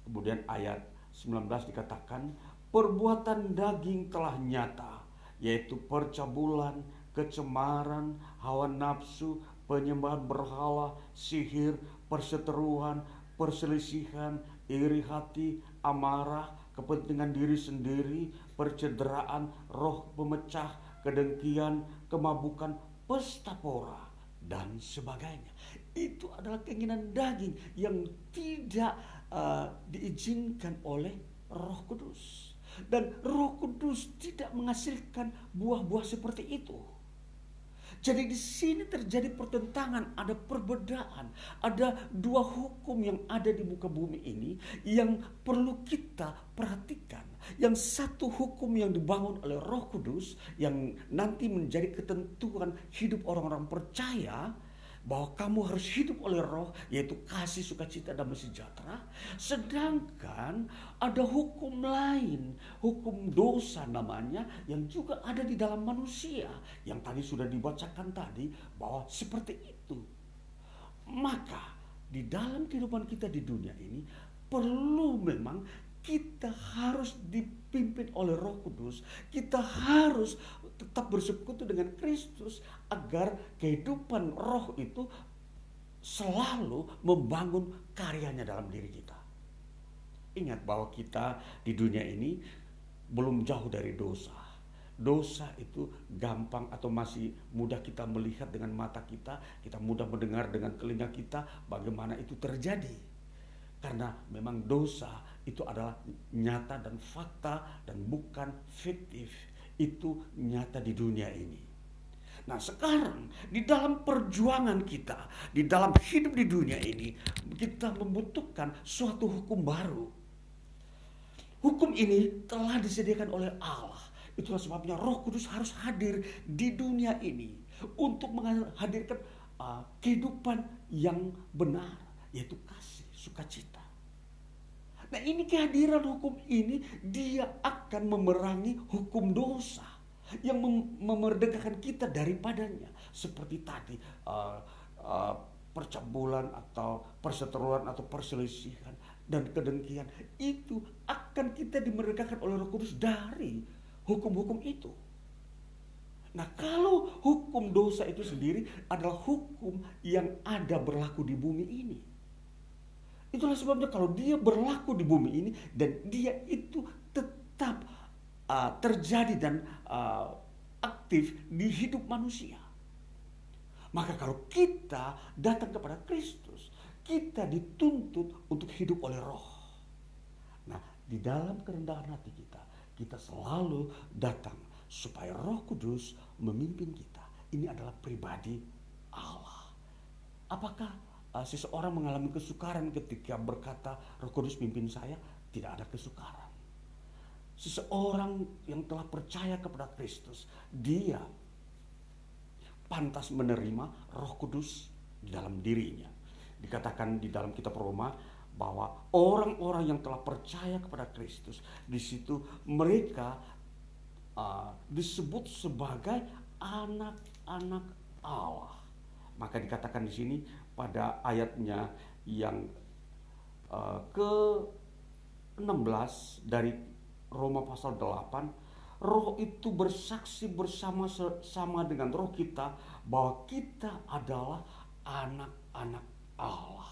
Kemudian ayat 19 dikatakan perbuatan daging telah nyata yaitu percabulan, kecemaran, hawa nafsu, penyembahan berhala, sihir, perseteruan, perselisihan, iri hati, amarah, kepentingan diri sendiri, percederaan, roh pemecah, kedengkian, kemabukan, pesta pora, dan sebagainya. Itu adalah keinginan daging yang tidak uh, diizinkan oleh roh kudus. Dan roh kudus tidak menghasilkan buah-buah seperti itu. Jadi di sini terjadi pertentangan, ada perbedaan, ada dua hukum yang ada di muka bumi ini yang perlu kita perhatikan. Yang satu hukum yang dibangun oleh Roh Kudus yang nanti menjadi ketentuan hidup orang-orang percaya bahwa kamu harus hidup oleh roh yaitu kasih sukacita dan sejahtera. Sedangkan ada hukum lain hukum dosa namanya yang juga ada di dalam manusia. Yang tadi sudah dibacakan tadi bahwa seperti itu. Maka di dalam kehidupan kita di dunia ini perlu memang kita harus dipimpin oleh Roh Kudus. Kita harus tetap bersekutu dengan Kristus agar kehidupan roh itu selalu membangun karyanya dalam diri kita. Ingat bahwa kita di dunia ini belum jauh dari dosa. Dosa itu gampang atau masih mudah kita melihat dengan mata kita, kita mudah mendengar dengan telinga kita bagaimana itu terjadi. Karena memang dosa itu adalah nyata dan fakta dan bukan fiktif itu nyata di dunia ini. Nah sekarang di dalam perjuangan kita, di dalam hidup di dunia ini, kita membutuhkan suatu hukum baru. Hukum ini telah disediakan oleh Allah. Itulah sebabnya Roh Kudus harus hadir di dunia ini untuk menghadirkan uh, kehidupan yang benar, yaitu kasih, sukacita. Nah ini kehadiran hukum ini dia akan memerangi hukum dosa yang mem memerdekakan kita daripadanya seperti tadi uh, uh, percabulan atau perseteruan atau perselisihan dan kedengkian itu akan kita dimerdekakan oleh Roh Kudus dari hukum-hukum itu. Nah, kalau hukum dosa itu sendiri adalah hukum yang ada berlaku di bumi ini. Itulah sebabnya kalau dia berlaku di bumi ini dan dia itu tetap uh, terjadi dan uh, aktif di hidup manusia. Maka kalau kita datang kepada Kristus, kita dituntut untuk hidup oleh roh. Nah, di dalam kerendahan hati kita, kita selalu datang supaya roh kudus memimpin kita. Ini adalah pribadi Allah. Apakah uh, seseorang mengalami kesukaran ketika berkata Roh Kudus pimpin saya, tidak ada kesukaran. Seseorang yang telah percaya kepada Kristus, dia pantas menerima Roh Kudus di dalam dirinya. Dikatakan di dalam kitab Roma bahwa orang-orang yang telah percaya kepada Kristus di situ mereka uh, disebut sebagai anak-anak Allah. Maka dikatakan di sini pada ayatnya yang uh, ke 16 dari Roma pasal 8 roh itu bersaksi bersama sama dengan roh kita bahwa kita adalah anak-anak Allah.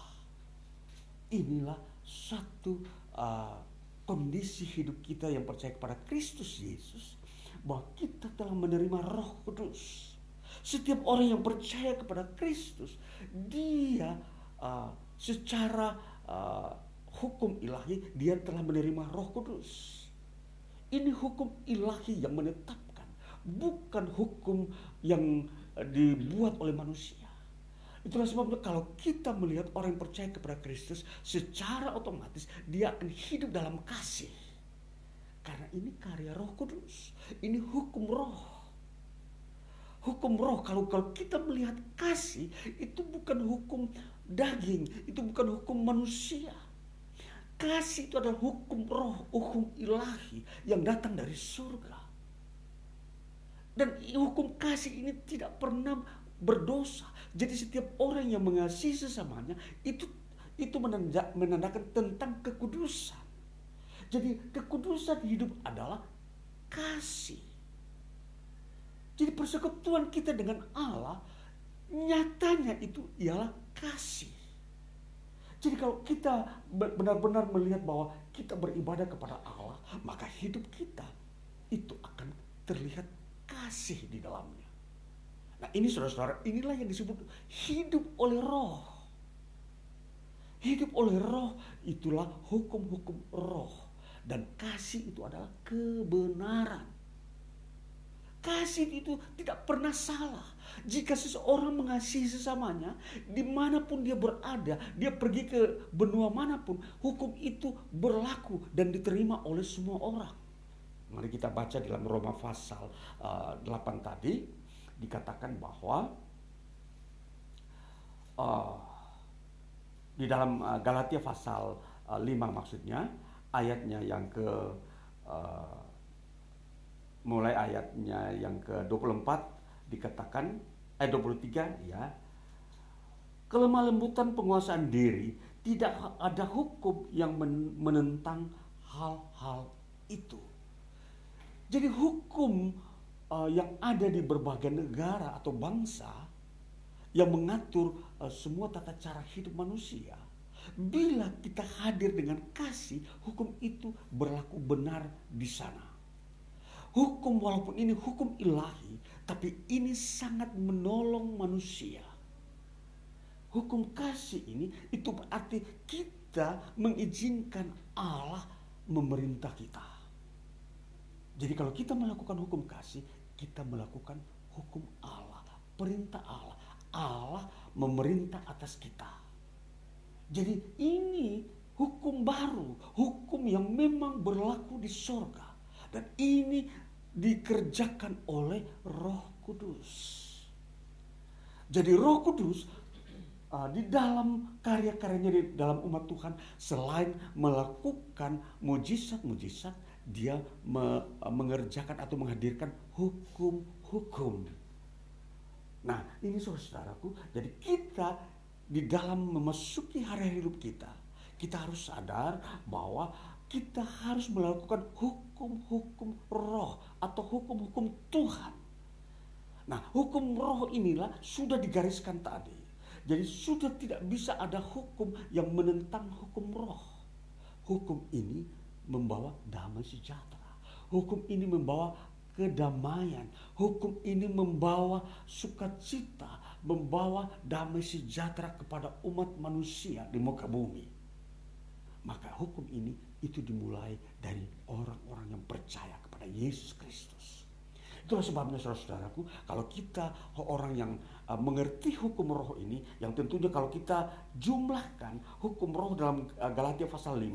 Inilah satu uh, kondisi hidup kita yang percaya kepada Kristus Yesus bahwa kita telah menerima Roh Kudus. Setiap orang yang percaya kepada Kristus, dia uh, secara uh, hukum ilahi dia telah menerima Roh Kudus. Ini hukum ilahi yang menetapkan, bukan hukum yang uh, dibuat oleh manusia. Itulah sebabnya kalau kita melihat orang yang percaya kepada Kristus, secara otomatis dia akan hidup dalam kasih. Karena ini karya Roh Kudus. Ini hukum roh. Hukum roh kalau kalau kita melihat kasih itu bukan hukum daging, itu bukan hukum manusia. Kasih itu adalah hukum roh, hukum ilahi yang datang dari surga. Dan hukum kasih ini tidak pernah berdosa. Jadi setiap orang yang mengasihi sesamanya itu itu menandakan tentang kekudusan. Jadi kekudusan hidup adalah kasih. Jadi persekutuan kita dengan Allah nyatanya itu ialah kasih. Jadi kalau kita benar-benar melihat bahwa kita beribadah kepada Allah, maka hidup kita itu akan terlihat kasih di dalamnya. Nah ini saudara-saudara, inilah yang disebut hidup oleh roh. Hidup oleh roh itulah hukum-hukum roh. Dan kasih itu adalah kebenaran. Kasih itu tidak pernah salah. Jika seseorang mengasihi sesamanya, di mana pun dia berada, dia pergi ke benua mana pun, hukum itu berlaku dan diterima oleh semua orang. Mari kita baca dalam Roma pasal uh, 8 tadi, dikatakan bahwa uh, di dalam uh, Galatia pasal uh, 5 maksudnya ayatnya yang ke uh, mulai ayatnya yang ke 24 dikatakan ayat 23 ya kelemah lembutan penguasaan diri tidak ada hukum yang menentang hal-hal itu. Jadi hukum uh, yang ada di berbagai negara atau bangsa yang mengatur uh, semua tata cara hidup manusia. Bila kita hadir dengan kasih, hukum itu berlaku benar di sana. Hukum walaupun ini hukum ilahi, tapi ini sangat menolong manusia. Hukum kasih ini itu berarti kita mengizinkan Allah memerintah kita. Jadi kalau kita melakukan hukum kasih, kita melakukan hukum Allah, perintah Allah. Allah memerintah atas kita. Jadi ini hukum baru, hukum yang memang berlaku di sorga. Dan ini dikerjakan oleh roh kudus. Jadi roh kudus uh, di dalam karya-karyanya di dalam umat Tuhan selain melakukan mujizat-mujizat dia me, mengerjakan atau menghadirkan hukum-hukum. Nah, ini saudaraku, jadi kita di dalam memasuki hari hidup kita, kita harus sadar bahwa kita harus melakukan hukum-hukum roh atau hukum-hukum Tuhan. Nah, hukum roh inilah sudah digariskan tadi. Jadi sudah tidak bisa ada hukum yang menentang hukum roh. Hukum ini membawa damai sejahtera. Hukum ini membawa kedamaian. Hukum ini membawa sukacita, membawa damai sejahtera kepada umat manusia di muka bumi. Maka hukum ini itu dimulai dari orang-orang yang percaya kepada Yesus Kristus. Itulah sebabnya saudara-saudaraku, kalau kita orang yang uh, mengerti hukum roh ini, yang tentunya kalau kita jumlahkan hukum roh dalam uh, Galatia pasal 5,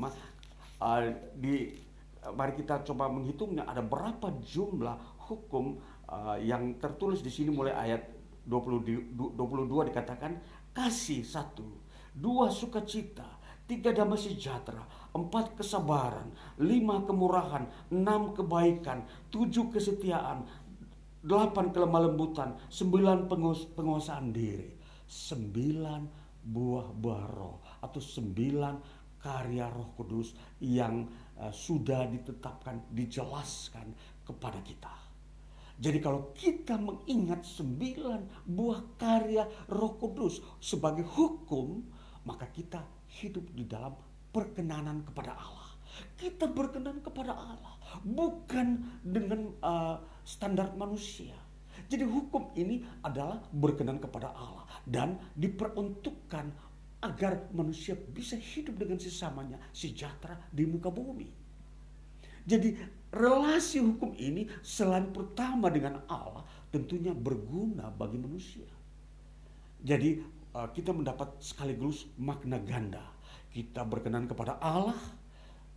uh, di mari kita coba menghitungnya ada berapa jumlah hukum yang tertulis di sini mulai ayat 20, 22 dikatakan kasih satu, dua sukacita, tiga damai sejahtera, empat kesabaran, lima kemurahan, enam kebaikan, tujuh kesetiaan, delapan kelemah lembutan, sembilan penguasaan diri, sembilan buah buah roh atau sembilan karya roh kudus yang uh, sudah ditetapkan, dijelaskan kepada kita. Jadi kalau kita mengingat sembilan buah karya roh kudus sebagai hukum, maka kita hidup di dalam perkenanan kepada Allah. Kita berkenan kepada Allah, bukan dengan uh, standar manusia. Jadi hukum ini adalah berkenan kepada Allah dan diperuntukkan agar manusia bisa hidup dengan sesamanya sejahtera di muka bumi. Jadi relasi hukum ini selain pertama dengan Allah tentunya berguna bagi manusia. Jadi uh, kita mendapat sekaligus makna ganda. Kita berkenan kepada Allah,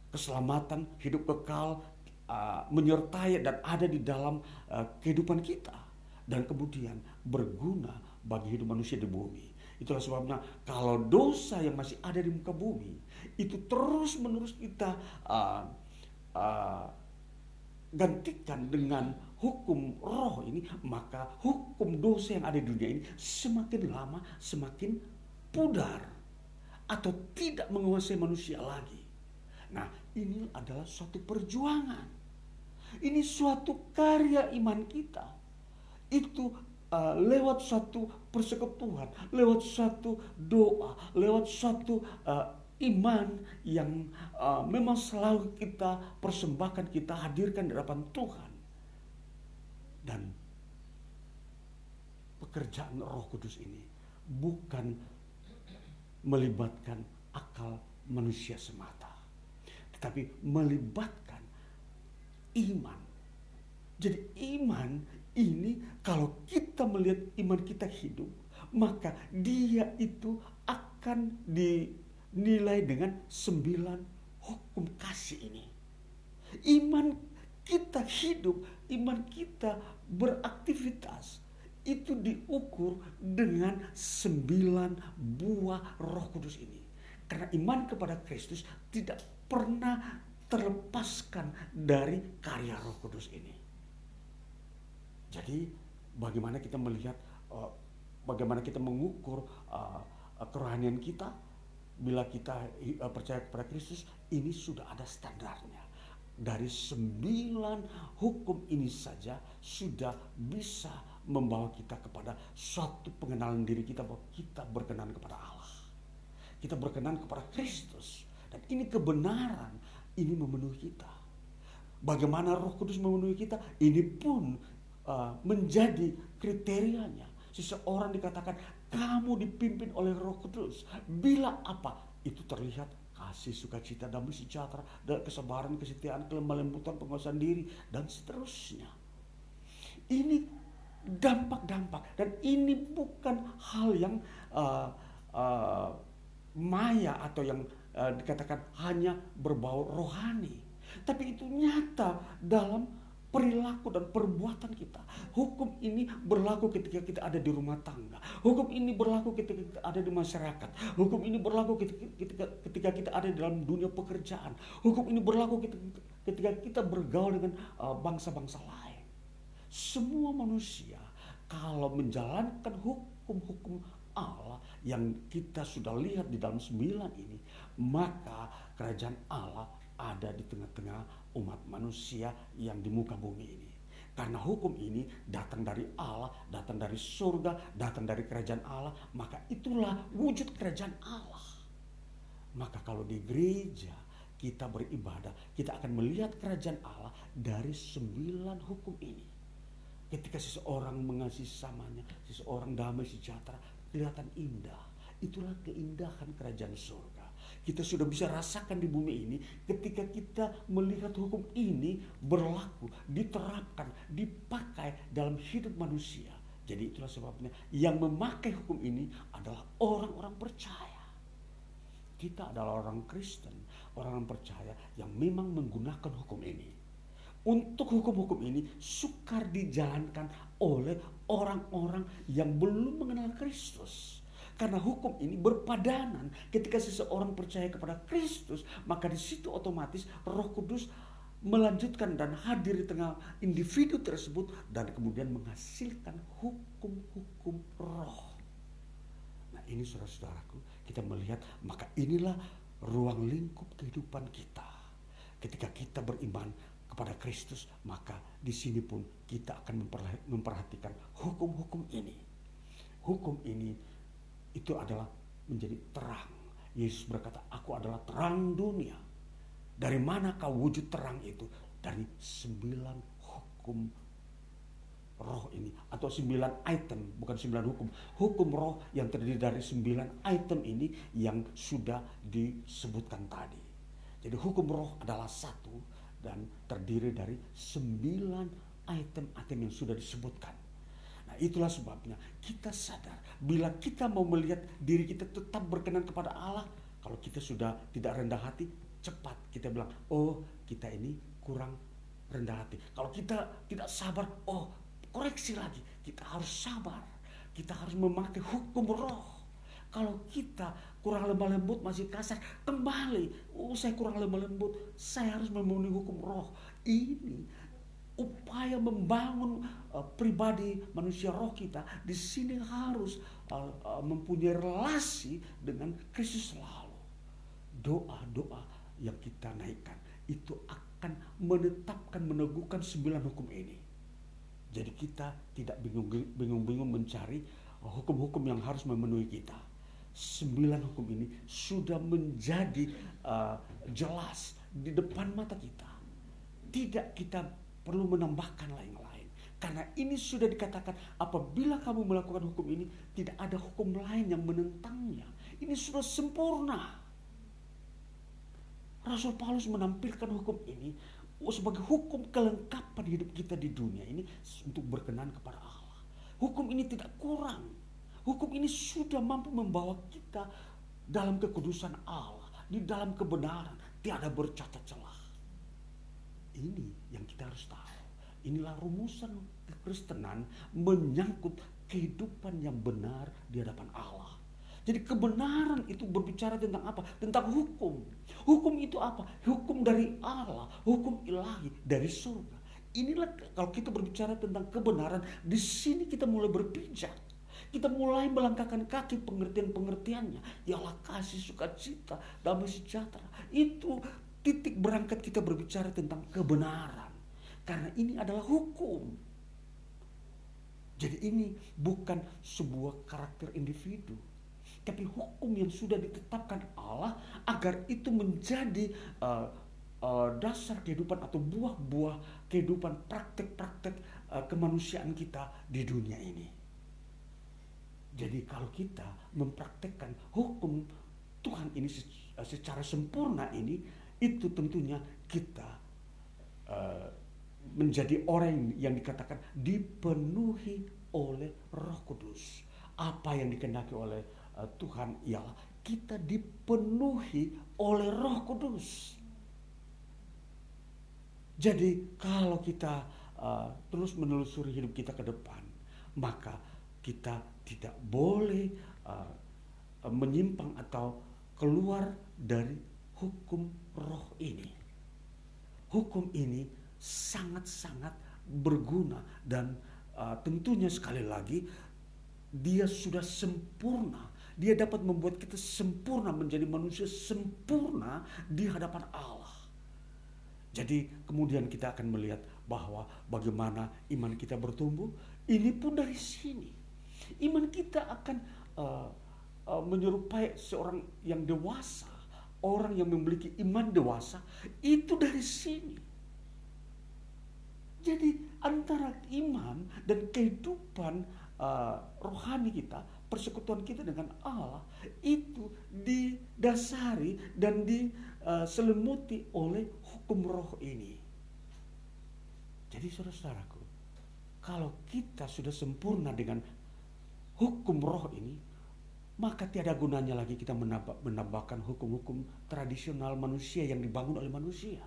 keselamatan, hidup kekal, uh, menyertai dan ada di dalam uh, kehidupan kita. Dan kemudian berguna bagi hidup manusia di bumi. Itulah sebabnya kalau dosa yang masih ada di muka bumi itu terus menerus kita uh, uh, gantikan dengan hukum roh ini maka hukum dosa yang ada di dunia ini semakin lama semakin pudar atau tidak menguasai manusia lagi. Nah, ini adalah suatu perjuangan. Ini suatu karya iman kita. Itu uh, lewat satu persekutuan, lewat satu doa, lewat satu uh, iman yang uh, memang selalu kita persembahkan, kita hadirkan di hadapan Tuhan. Dan pekerjaan Roh Kudus ini bukan melibatkan akal manusia semata, tetapi melibatkan iman. Jadi iman ini kalau kita melihat iman kita hidup, maka dia itu akan dinilai dengan sembilan hukum kasih ini. Iman kita hidup, iman kita beraktivitas, itu diukur dengan sembilan buah roh kudus ini. Karena iman kepada Kristus tidak pernah terlepaskan dari karya Roh Kudus ini. Jadi bagaimana kita melihat uh, bagaimana kita mengukur uh, kerohanian kita bila kita percaya kepada Kristus ini sudah ada standarnya. Dari sembilan hukum ini saja sudah bisa membawa kita kepada suatu pengenalan diri kita bahwa kita berkenan kepada Allah. Kita berkenan kepada Kristus. Dan ini kebenaran ini memenuhi kita. Bagaimana Roh Kudus memenuhi kita? Ini pun uh, menjadi kriterianya. Seseorang dikatakan kamu dipimpin oleh Roh Kudus. Bila apa? Itu terlihat kasih, sukacita, damai sejahtera, dan kesabaran, kesetiaan, kelemah lembutan, penguasaan diri, dan seterusnya. Ini dampak-dampak dan ini bukan hal yang uh, uh, maya atau yang uh, dikatakan hanya berbau rohani, tapi itu nyata dalam perilaku dan perbuatan kita. Hukum ini berlaku ketika kita ada di rumah tangga. Hukum ini berlaku ketika kita ada di masyarakat. Hukum ini berlaku ketika, ketika kita ada dalam dunia pekerjaan. Hukum ini berlaku ketika, kita bergaul dengan bangsa-bangsa uh, lain. Semua manusia kalau menjalankan hukum-hukum Allah yang kita sudah lihat di dalam sembilan ini, maka kerajaan Allah ada di tengah-tengah umat manusia yang di muka bumi ini. Karena hukum ini datang dari Allah, datang dari surga, datang dari kerajaan Allah, maka itulah wujud kerajaan Allah. Maka kalau di gereja kita beribadah, kita akan melihat kerajaan Allah dari sembilan hukum ini. Ketika seseorang mengasihi samanya, seseorang damai sejahtera, kelihatan indah. Itulah keindahan kerajaan surga kita sudah bisa rasakan di bumi ini ketika kita melihat hukum ini berlaku, diterapkan, dipakai dalam hidup manusia. Jadi itulah sebabnya yang memakai hukum ini adalah orang-orang percaya. Kita adalah orang Kristen, orang yang percaya yang memang menggunakan hukum ini. Untuk hukum-hukum ini sukar dijalankan oleh orang-orang yang belum mengenal Kristus. Karena hukum ini berpadanan ketika seseorang percaya kepada Kristus, maka di situ otomatis Roh Kudus melanjutkan dan hadir di tengah individu tersebut dan kemudian menghasilkan hukum-hukum roh. Nah, ini saudara-saudaraku, kita melihat maka inilah ruang lingkup kehidupan kita. Ketika kita beriman kepada Kristus, maka di sini pun kita akan memperhatikan hukum-hukum ini. Hukum ini itu adalah menjadi terang. Yesus berkata, "Aku adalah terang dunia." Dari mana kau wujud terang itu? Dari sembilan hukum roh ini atau sembilan item bukan sembilan hukum hukum roh yang terdiri dari sembilan item ini yang sudah disebutkan tadi jadi hukum roh adalah satu dan terdiri dari sembilan item-item yang sudah disebutkan nah itulah sebabnya kita sadar bila kita mau melihat diri kita tetap berkenan kepada Allah kalau kita sudah tidak rendah hati cepat kita bilang, oh kita ini kurang rendah hati. Kalau kita tidak sabar, oh koreksi lagi. Kita harus sabar. Kita harus memakai hukum roh. Kalau kita kurang lemah lembut masih kasar, kembali. Oh saya kurang lemah lembut, saya harus memenuhi hukum roh. Ini upaya membangun uh, pribadi manusia roh kita di sini harus uh, uh, mempunyai relasi dengan Kristus selalu. Doa-doa yang kita naikkan itu akan menetapkan meneguhkan sembilan hukum ini. Jadi kita tidak bingung-bingung mencari hukum-hukum yang harus memenuhi kita. Sembilan hukum ini sudah menjadi uh, jelas di depan mata kita. Tidak kita perlu menambahkan lain-lain. Karena ini sudah dikatakan apabila kamu melakukan hukum ini tidak ada hukum lain yang menentangnya. Ini sudah sempurna. Rasul Paulus menampilkan hukum ini sebagai hukum kelengkapan hidup kita di dunia ini untuk berkenan kepada Allah. Hukum ini tidak kurang. Hukum ini sudah mampu membawa kita dalam kekudusan Allah, di dalam kebenaran, tiada bercacat celah. Ini yang kita harus tahu. Inilah rumusan kekristenan menyangkut kehidupan yang benar di hadapan Allah. Jadi kebenaran itu berbicara tentang apa? Tentang hukum. Hukum itu apa? Hukum dari Allah, hukum ilahi dari surga. Inilah kalau kita berbicara tentang kebenaran, di sini kita mulai berpijak. Kita mulai melangkahkan kaki pengertian-pengertiannya. Ialah kasih sukacita, damai sejahtera. Itu titik berangkat kita berbicara tentang kebenaran. Karena ini adalah hukum. Jadi ini bukan sebuah karakter individu tapi hukum yang sudah ditetapkan Allah agar itu menjadi uh, dasar kehidupan atau buah-buah kehidupan praktek-praktek uh, kemanusiaan kita di dunia ini. Jadi kalau kita mempraktekkan hukum Tuhan ini secara sempurna ini, itu tentunya kita uh, menjadi orang yang dikatakan dipenuhi oleh Roh Kudus. Apa yang dikehendaki oleh Eh, Tuhan ialah kita dipenuhi oleh Roh Kudus. Jadi kalau kita uh, terus menelusuri hidup kita ke depan, maka kita tidak boleh uh, menyimpang atau keluar dari hukum roh ini. Hukum ini sangat-sangat berguna dan uh, tentunya sekali lagi dia sudah sempurna dia dapat membuat kita sempurna menjadi manusia sempurna di hadapan Allah. Jadi kemudian kita akan melihat bahwa bagaimana iman kita bertumbuh. Ini pun dari sini. Iman kita akan uh, uh, menyerupai seorang yang dewasa. Orang yang memiliki iman dewasa itu dari sini. Jadi antara iman dan kehidupan uh, rohani kita persekutuan kita dengan Allah itu didasari dan diselimuti oleh hukum roh ini. Jadi saudara-saudaraku, kalau kita sudah sempurna dengan hukum roh ini, maka tiada gunanya lagi kita menambah, menambahkan hukum-hukum tradisional manusia yang dibangun oleh manusia.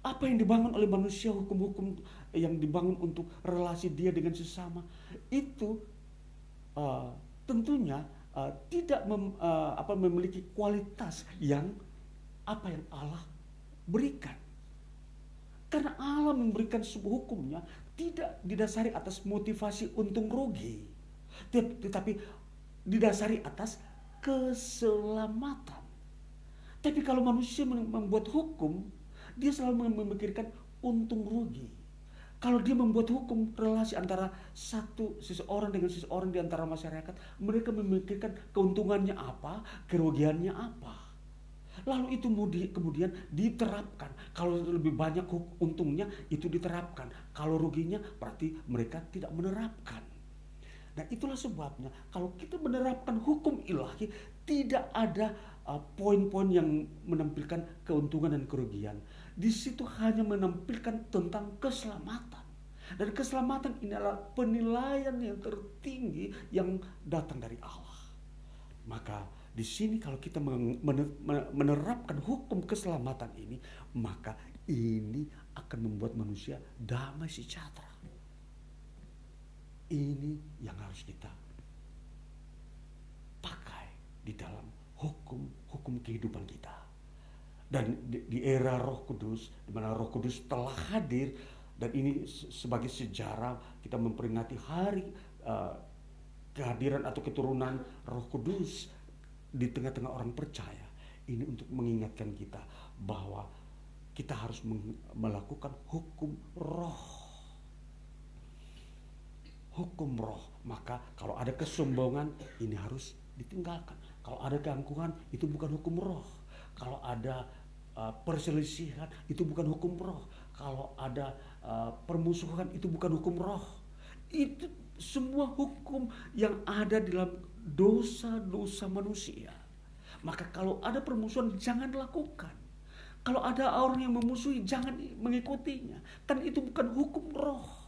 Apa yang dibangun oleh manusia, hukum-hukum yang dibangun untuk relasi dia dengan sesama, itu uh, tentunya uh, tidak mem, uh, apa, memiliki kualitas yang apa yang Allah berikan. Karena Allah memberikan sebuah hukumnya tidak didasari atas motivasi untung rugi. Tetapi didasari atas keselamatan. Tapi kalau manusia membuat hukum, dia selalu memikirkan untung rugi. Kalau dia membuat hukum relasi antara satu seseorang dengan seseorang di antara masyarakat, mereka memikirkan keuntungannya apa, kerugiannya apa. Lalu itu kemudian diterapkan. Kalau lebih banyak untungnya itu diterapkan. Kalau ruginya berarti mereka tidak menerapkan. Nah itulah sebabnya kalau kita menerapkan hukum ilahi tidak ada uh, poin-poin uh, yang menampilkan keuntungan dan kerugian. Di situ hanya menampilkan tentang keselamatan. Dan keselamatan ini adalah penilaian yang tertinggi yang datang dari Allah. Maka di sini kalau kita menerapkan hukum keselamatan ini, maka ini akan membuat manusia damai sejahtera. Ini yang harus kita pakai di dalam hukum-hukum kehidupan kita. Dan di, di era Roh Kudus, di mana Roh Kudus telah hadir dan ini sebagai sejarah kita memperingati hari uh, kehadiran atau keturunan Roh Kudus di tengah-tengah orang percaya ini untuk mengingatkan kita bahwa kita harus melakukan hukum roh. Hukum roh. Maka kalau ada kesombongan ini harus ditinggalkan. Kalau ada keangkuhan itu bukan hukum roh. Kalau ada uh, perselisihan itu bukan hukum roh. Kalau ada uh, permusuhan itu bukan hukum roh. Itu semua hukum yang ada dalam dosa-dosa manusia. Maka kalau ada permusuhan jangan lakukan. Kalau ada orang yang memusuhi jangan mengikutinya. Kan itu bukan hukum roh.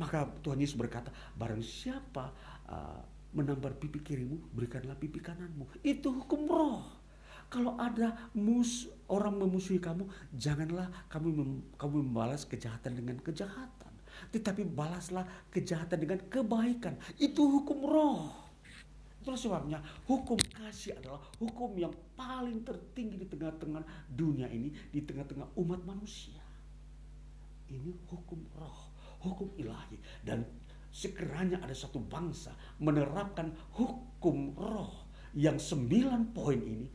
Maka Tuhan Yesus berkata, barang siapa uh, menambar pipi kirimu, berikanlah pipi kananmu. Itu hukum roh. Kalau ada mus orang memusuhi kamu, janganlah kamu mem, kamu membalas kejahatan dengan kejahatan, tetapi balaslah kejahatan dengan kebaikan. Itu hukum roh. Itulah sebabnya hukum kasih adalah hukum yang paling tertinggi di tengah-tengah dunia ini, di tengah-tengah umat manusia. Ini hukum roh, hukum ilahi. Dan sekiranya ada satu bangsa menerapkan hukum roh yang sembilan poin ini,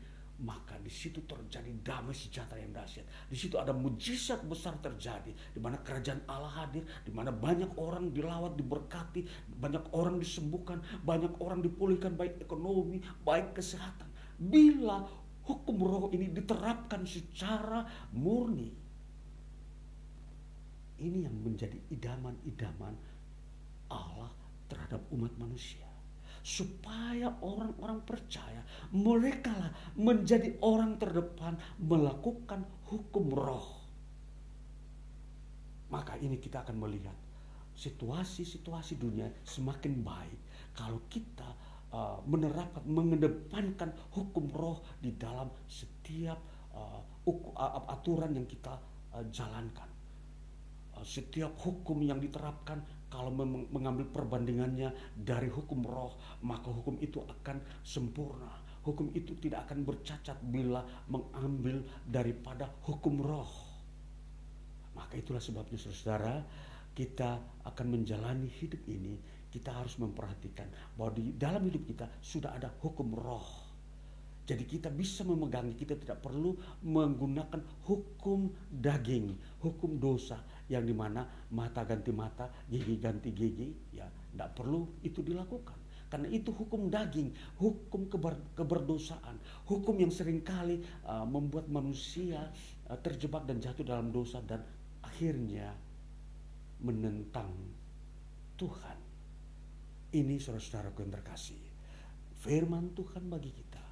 maka di situ terjadi damai sejahtera yang dahsyat. Di situ ada mujizat besar terjadi, di mana kerajaan Allah hadir, di mana banyak orang dilawat, diberkati, banyak orang disembuhkan, banyak orang dipulihkan baik ekonomi, baik kesehatan. Bila hukum roh ini diterapkan secara murni, ini yang menjadi idaman-idaman Allah terhadap umat manusia supaya orang-orang percaya mereka lah menjadi orang terdepan melakukan hukum roh. Maka ini kita akan melihat situasi-situasi dunia semakin baik kalau kita uh, menerapkan mengedepankan hukum roh di dalam setiap uh, aturan yang kita uh, jalankan. Setiap hukum yang diterapkan kalau mengambil perbandingannya dari hukum roh, maka hukum itu akan sempurna. Hukum itu tidak akan bercacat bila mengambil daripada hukum roh. Maka itulah sebabnya saudara, kita akan menjalani hidup ini, kita harus memperhatikan bahwa di dalam hidup kita sudah ada hukum roh. Jadi kita bisa memegangi, kita tidak perlu menggunakan hukum daging, hukum dosa, yang di mana mata ganti mata, gigi ganti gigi, ya tidak perlu itu dilakukan. Karena itu hukum daging, hukum keber, keberdosaan, hukum yang sering kali uh, membuat manusia uh, terjebak dan jatuh dalam dosa dan akhirnya menentang Tuhan. Ini saudara-saudaraku yang terkasih. Firman Tuhan bagi kita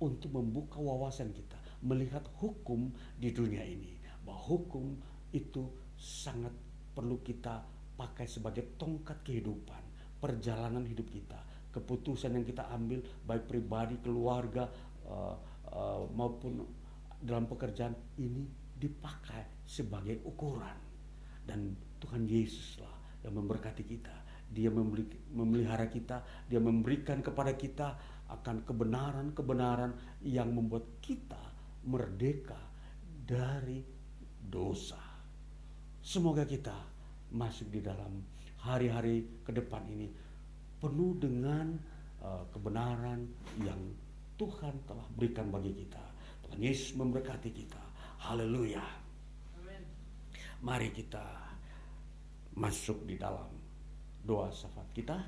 untuk membuka wawasan kita melihat hukum di dunia ini. Bahwa hukum itu sangat perlu kita pakai sebagai tongkat kehidupan, perjalanan hidup kita, keputusan yang kita ambil baik pribadi, keluarga uh, uh, maupun dalam pekerjaan ini dipakai sebagai ukuran dan Tuhan Yesuslah yang memberkati kita. Dia memelihara kita, dia memberikan kepada kita akan kebenaran-kebenaran yang membuat kita merdeka dari dosa. Semoga kita masuk di dalam hari-hari ke depan ini penuh dengan uh, kebenaran yang Tuhan telah berikan bagi kita. Tuhan Yesus memberkati kita. Haleluya. Mari kita masuk di dalam doa syafaat kita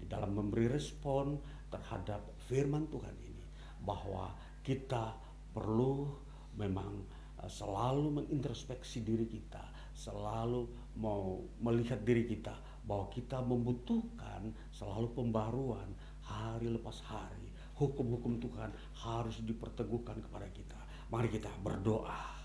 di dalam memberi respon terhadap firman Tuhan ini bahwa kita perlu memang uh, selalu mengintrospeksi diri kita, selalu mau melihat diri kita bahwa kita membutuhkan selalu pembaruan hari lepas hari. Hukum-hukum Tuhan harus diperteguhkan kepada kita. Mari kita berdoa.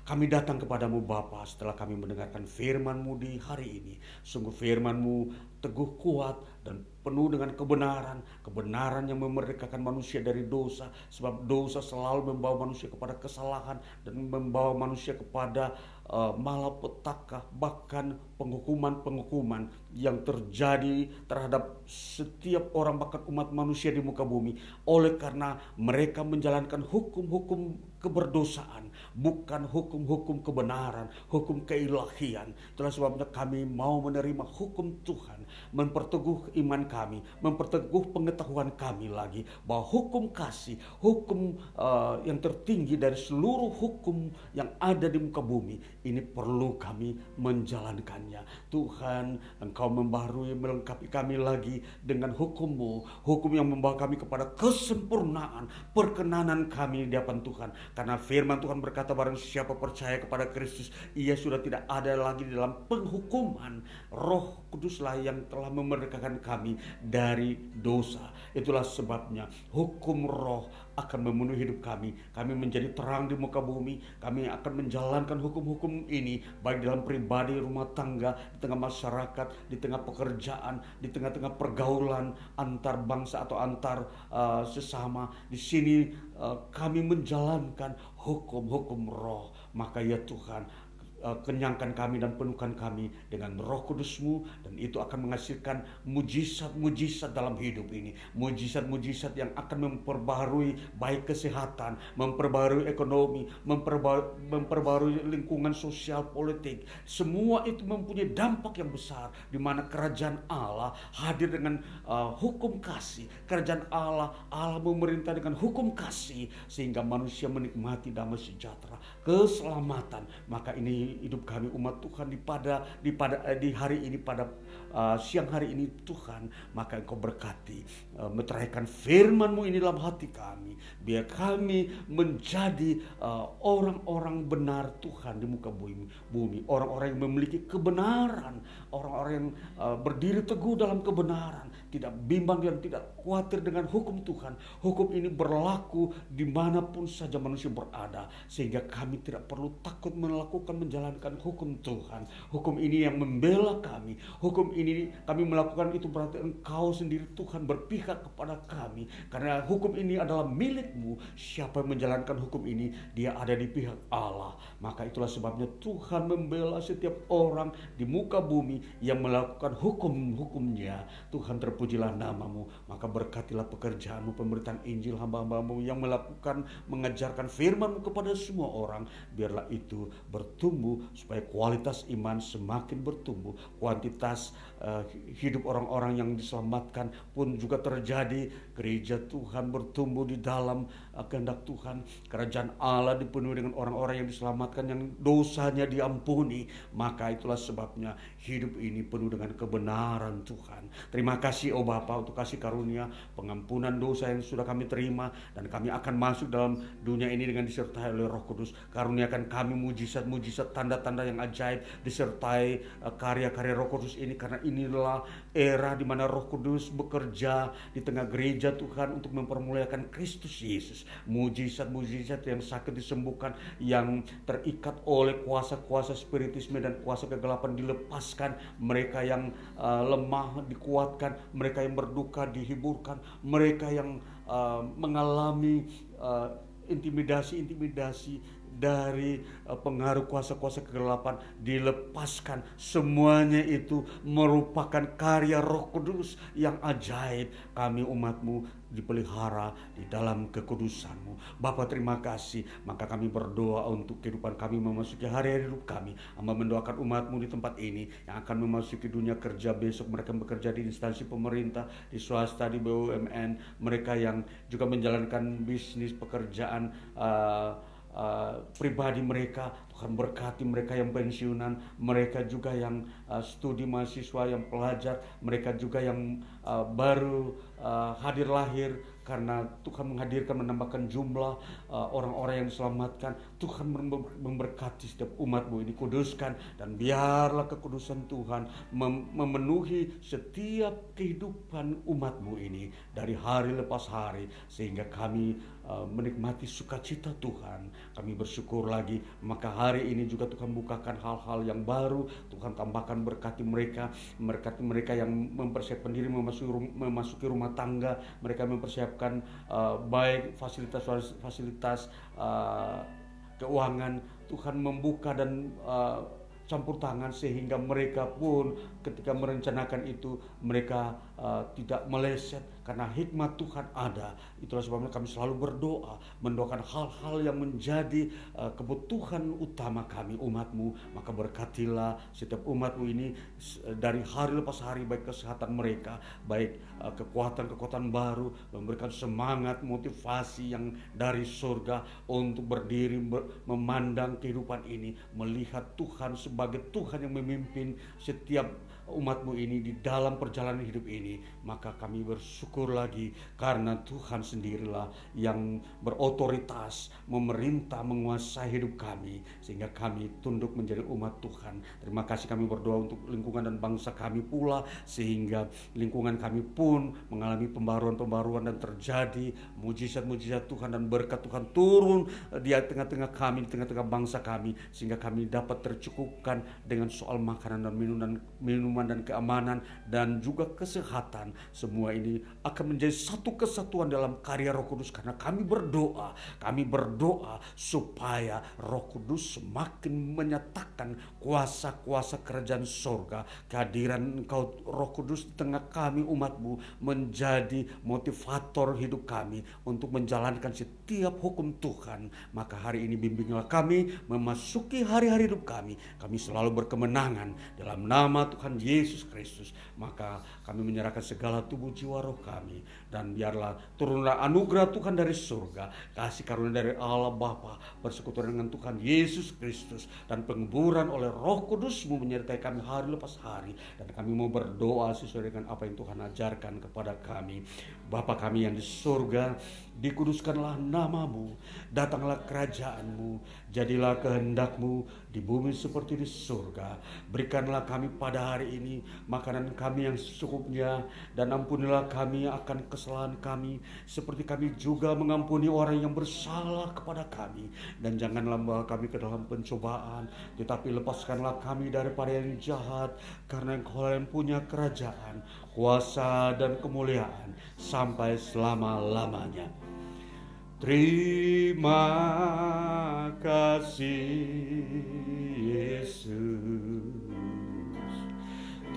Kami datang kepadamu Bapa setelah kami mendengarkan firman-Mu di hari ini. Sungguh firman-Mu teguh kuat dan penuh dengan kebenaran. Kebenaran yang memerdekakan manusia dari dosa. Sebab dosa selalu membawa manusia kepada kesalahan dan membawa manusia kepada uh, malapetaka. Bahkan penghukuman-penghukuman yang terjadi terhadap setiap orang bahkan umat manusia di muka bumi. Oleh karena mereka menjalankan hukum-hukum keberdosaan, bukan hukum-hukum kebenaran, hukum keilahian. Itulah sebabnya kami mau menerima hukum Tuhan, memperteguh iman kami, memperteguh pengetahuan kami lagi bahwa hukum kasih, hukum uh, yang tertinggi dari seluruh hukum yang ada di muka bumi, ini perlu kami menjalankannya. Tuhan, Engkau membarui melengkapi kami lagi dengan hukummu, hukum yang membawa kami kepada kesempurnaan, perkenanan kami di hadapan Tuhan karena firman Tuhan berkata barang siapa percaya kepada Kristus, ia sudah tidak ada lagi di dalam penghukuman. Roh Kuduslah yang telah memerdekakan kami dari dosa. Itulah sebabnya hukum roh akan memenuhi hidup kami. Kami menjadi terang di muka bumi. Kami akan menjalankan hukum-hukum ini baik dalam pribadi, rumah tangga, di tengah masyarakat, di tengah pekerjaan, di tengah-tengah pergaulan antar bangsa atau antar uh, sesama. Di sini uh, kami menjalankan hukum-hukum roh. Maka ya Tuhan, uh, kenyangkan kami dan penuhkan kami dengan roh kudusmu dan itu akan menghasilkan mujizat-mujizat dalam hidup ini. Mujizat-mujizat yang akan memperbarui baik kesehatan memperbarui ekonomi memperbarui lingkungan sosial politik. Semua itu mempunyai dampak yang besar di mana kerajaan Allah hadir dengan uh, hukum kasih. Kerajaan Allah Allah memerintah dengan hukum kasih sehingga manusia menikmati damai sejahtera keselamatan. Maka ini hidup kami umat Tuhan di pada di pada eh, di hari ini pada uh, siang hari ini Tuhan maka Engkau berkati uh, meteraikan firman-Mu ini dalam hati kami. Biar kami menjadi orang-orang uh, benar Tuhan di muka bumi bumi. Orang-orang yang memiliki kebenaran. Orang-orang yang uh, berdiri teguh dalam kebenaran. Tidak bimbang dan tidak khawatir dengan hukum Tuhan. Hukum ini berlaku di mana pun saja manusia berada. Sehingga kami tidak perlu takut melakukan menjalankan hukum Tuhan. Hukum ini yang membela kami. Hukum ini kami melakukan itu berarti engkau sendiri Tuhan berpihak kepada kami. Karena hukum ini adalah milikmu. Siapa yang menjalankan hukum ini, dia ada di pihak Allah. Maka itulah sebabnya Tuhan membela setiap orang di muka bumi yang melakukan hukum-hukumnya. Tuhan terpuji terpujilah namamu. Maka berkatilah pekerjaanmu, pemberitaan Injil hamba-hambamu yang melakukan, mengajarkan firmanmu kepada semua orang. Biarlah itu bertumbuh supaya kualitas iman semakin bertumbuh. Kuantitas uh, hidup orang-orang yang diselamatkan pun juga terjadi. Gereja Tuhan bertumbuh di dalam uh, kehendak Tuhan. Kerajaan Allah dipenuhi dengan orang-orang yang diselamatkan yang dosanya diampuni. Maka itulah sebabnya hidup ini penuh dengan kebenaran Tuhan. Terima kasih oh Bapa untuk kasih karunia pengampunan dosa yang sudah kami terima dan kami akan masuk dalam dunia ini dengan disertai oleh Roh Kudus. Karuniakan kami mujizat-mujizat tanda-tanda yang ajaib disertai uh, karya-karya Roh Kudus ini karena inilah era di mana Roh Kudus bekerja di tengah gereja Tuhan untuk mempermuliakan Kristus Yesus. Mujizat-mujizat yang sakit disembuhkan, yang terikat oleh kuasa-kuasa spiritisme dan kuasa kegelapan dilepaskan, mereka yang uh, lemah dikuatkan, mereka yang berduka dihiburkan, mereka yang uh, mengalami uh, intimidasi-intimidasi dari uh, pengaruh kuasa-kuasa kegelapan dilepaskan. Semuanya itu merupakan karya Roh Kudus yang ajaib. Kami umatmu dipelihara di dalam kekudusanmu. Bapak terima kasih. Maka kami berdoa untuk kehidupan kami memasuki hari-hari hidup kami. Amba mendoakan umatmu di tempat ini yang akan memasuki dunia kerja besok. Mereka bekerja di instansi pemerintah, di swasta, di BUMN. Mereka yang juga menjalankan bisnis pekerjaan uh, uh, pribadi mereka Tuhan berkati mereka yang pensiunan mereka juga yang uh, studi mahasiswa yang pelajar mereka juga yang uh, baru uh, hadir lahir karena Tuhan menghadirkan menambahkan jumlah orang-orang uh, yang diselamatkan. Tuhan memberkati setiap umatmu ini kuduskan dan biarlah kekudusan Tuhan mem memenuhi setiap kehidupan umatmu ini dari hari lepas hari sehingga kami menikmati sukacita Tuhan. Kami bersyukur lagi maka hari ini juga Tuhan bukakan hal-hal yang baru. Tuhan tambahkan berkati mereka berkati mereka yang mempersiapkan diri memasuki, memasuki rumah tangga. Mereka mempersiapkan uh, baik fasilitas-fasilitas uh, keuangan. Tuhan membuka dan uh, campur tangan sehingga mereka pun ketika merencanakan itu mereka uh, tidak meleset karena hikmat Tuhan ada. Itulah sebabnya kami selalu berdoa, mendoakan hal-hal yang menjadi uh, kebutuhan utama kami umatmu. Maka berkatilah setiap umatmu ini dari hari lepas hari baik kesehatan mereka, baik uh, kekuatan-kekuatan baru, memberikan semangat, motivasi yang dari surga untuk berdiri ber, memandang kehidupan ini, melihat Tuhan sebagai Tuhan yang memimpin setiap umatmu ini di dalam perjalanan hidup ini maka kami bersyukur lagi karena Tuhan sendirilah yang berotoritas memerintah menguasai hidup kami sehingga kami tunduk menjadi umat Tuhan. Terima kasih kami berdoa untuk lingkungan dan bangsa kami pula sehingga lingkungan kami pun mengalami pembaruan-pembaruan dan terjadi mujizat-mujizat Tuhan dan berkat Tuhan turun di tengah-tengah kami di tengah-tengah bangsa kami sehingga kami dapat tercukupkan dengan soal makanan dan minuman minuman dan keamanan dan juga kesehatan. Semua ini akan menjadi satu kesatuan dalam karya Roh Kudus karena kami berdoa, kami berdoa supaya Roh Kudus semakin menyatakan kuasa-kuasa kerajaan sorga. Kehadiran Engkau Roh Kudus di tengah kami umatmu menjadi motivator hidup kami untuk menjalankan setiap hukum Tuhan. Maka hari ini bimbinglah kami memasuki hari-hari hidup kami. Kami selalu berkemenangan dalam nama Tuhan Yesus Yesus Kristus, maka kami menyerahkan segala tubuh jiwa roh kami dan biarlah turunlah anugerah Tuhan dari surga, kasih karunia dari Allah Bapa bersekutu dengan Tuhan Yesus Kristus dan penguburan oleh Roh Kudusmu menyertai kami hari lepas hari dan kami mau berdoa sesuai dengan apa yang Tuhan ajarkan kepada kami. Bapa kami yang di surga, dikuduskanlah namamu, datanglah kerajaanmu, jadilah kehendakmu di bumi seperti di surga. Berikanlah kami pada hari ini makanan kami yang secukupnya, dan ampunilah kami akan kesalahan kami, seperti kami juga mengampuni orang yang bersalah kepada kami. Dan janganlah membawa kami ke dalam pencobaan, tetapi lepaskanlah kami daripada yang jahat, karena engkau yang punya kerajaan, kuasa dan kemuliaan sampai selama-lamanya. Terima kasih Yesus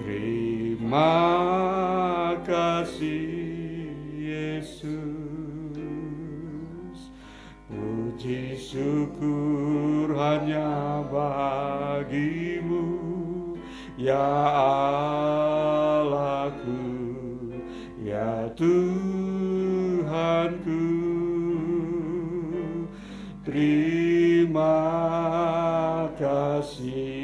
Terima kasih Yesus. Puji syukur hanya bagimu Ya Allahku Ya Tuhanku. Terima kasih.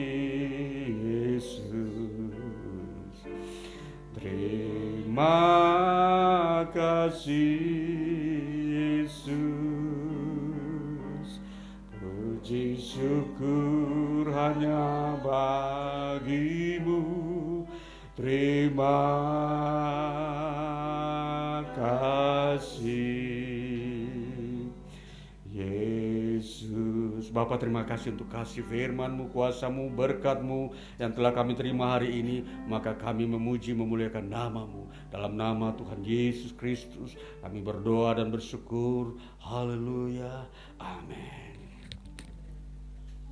Terima kasih Yesus. Puji syukur hanya bagimu. Terima kasih Yesus. Bapa terima kasih untuk kasih firmanmu, kuasamu, berkatmu yang telah kami terima hari ini. Maka kami memuji memuliakan namamu. Dalam nama Tuhan Yesus Kristus kami berdoa dan bersyukur. Haleluya. Amin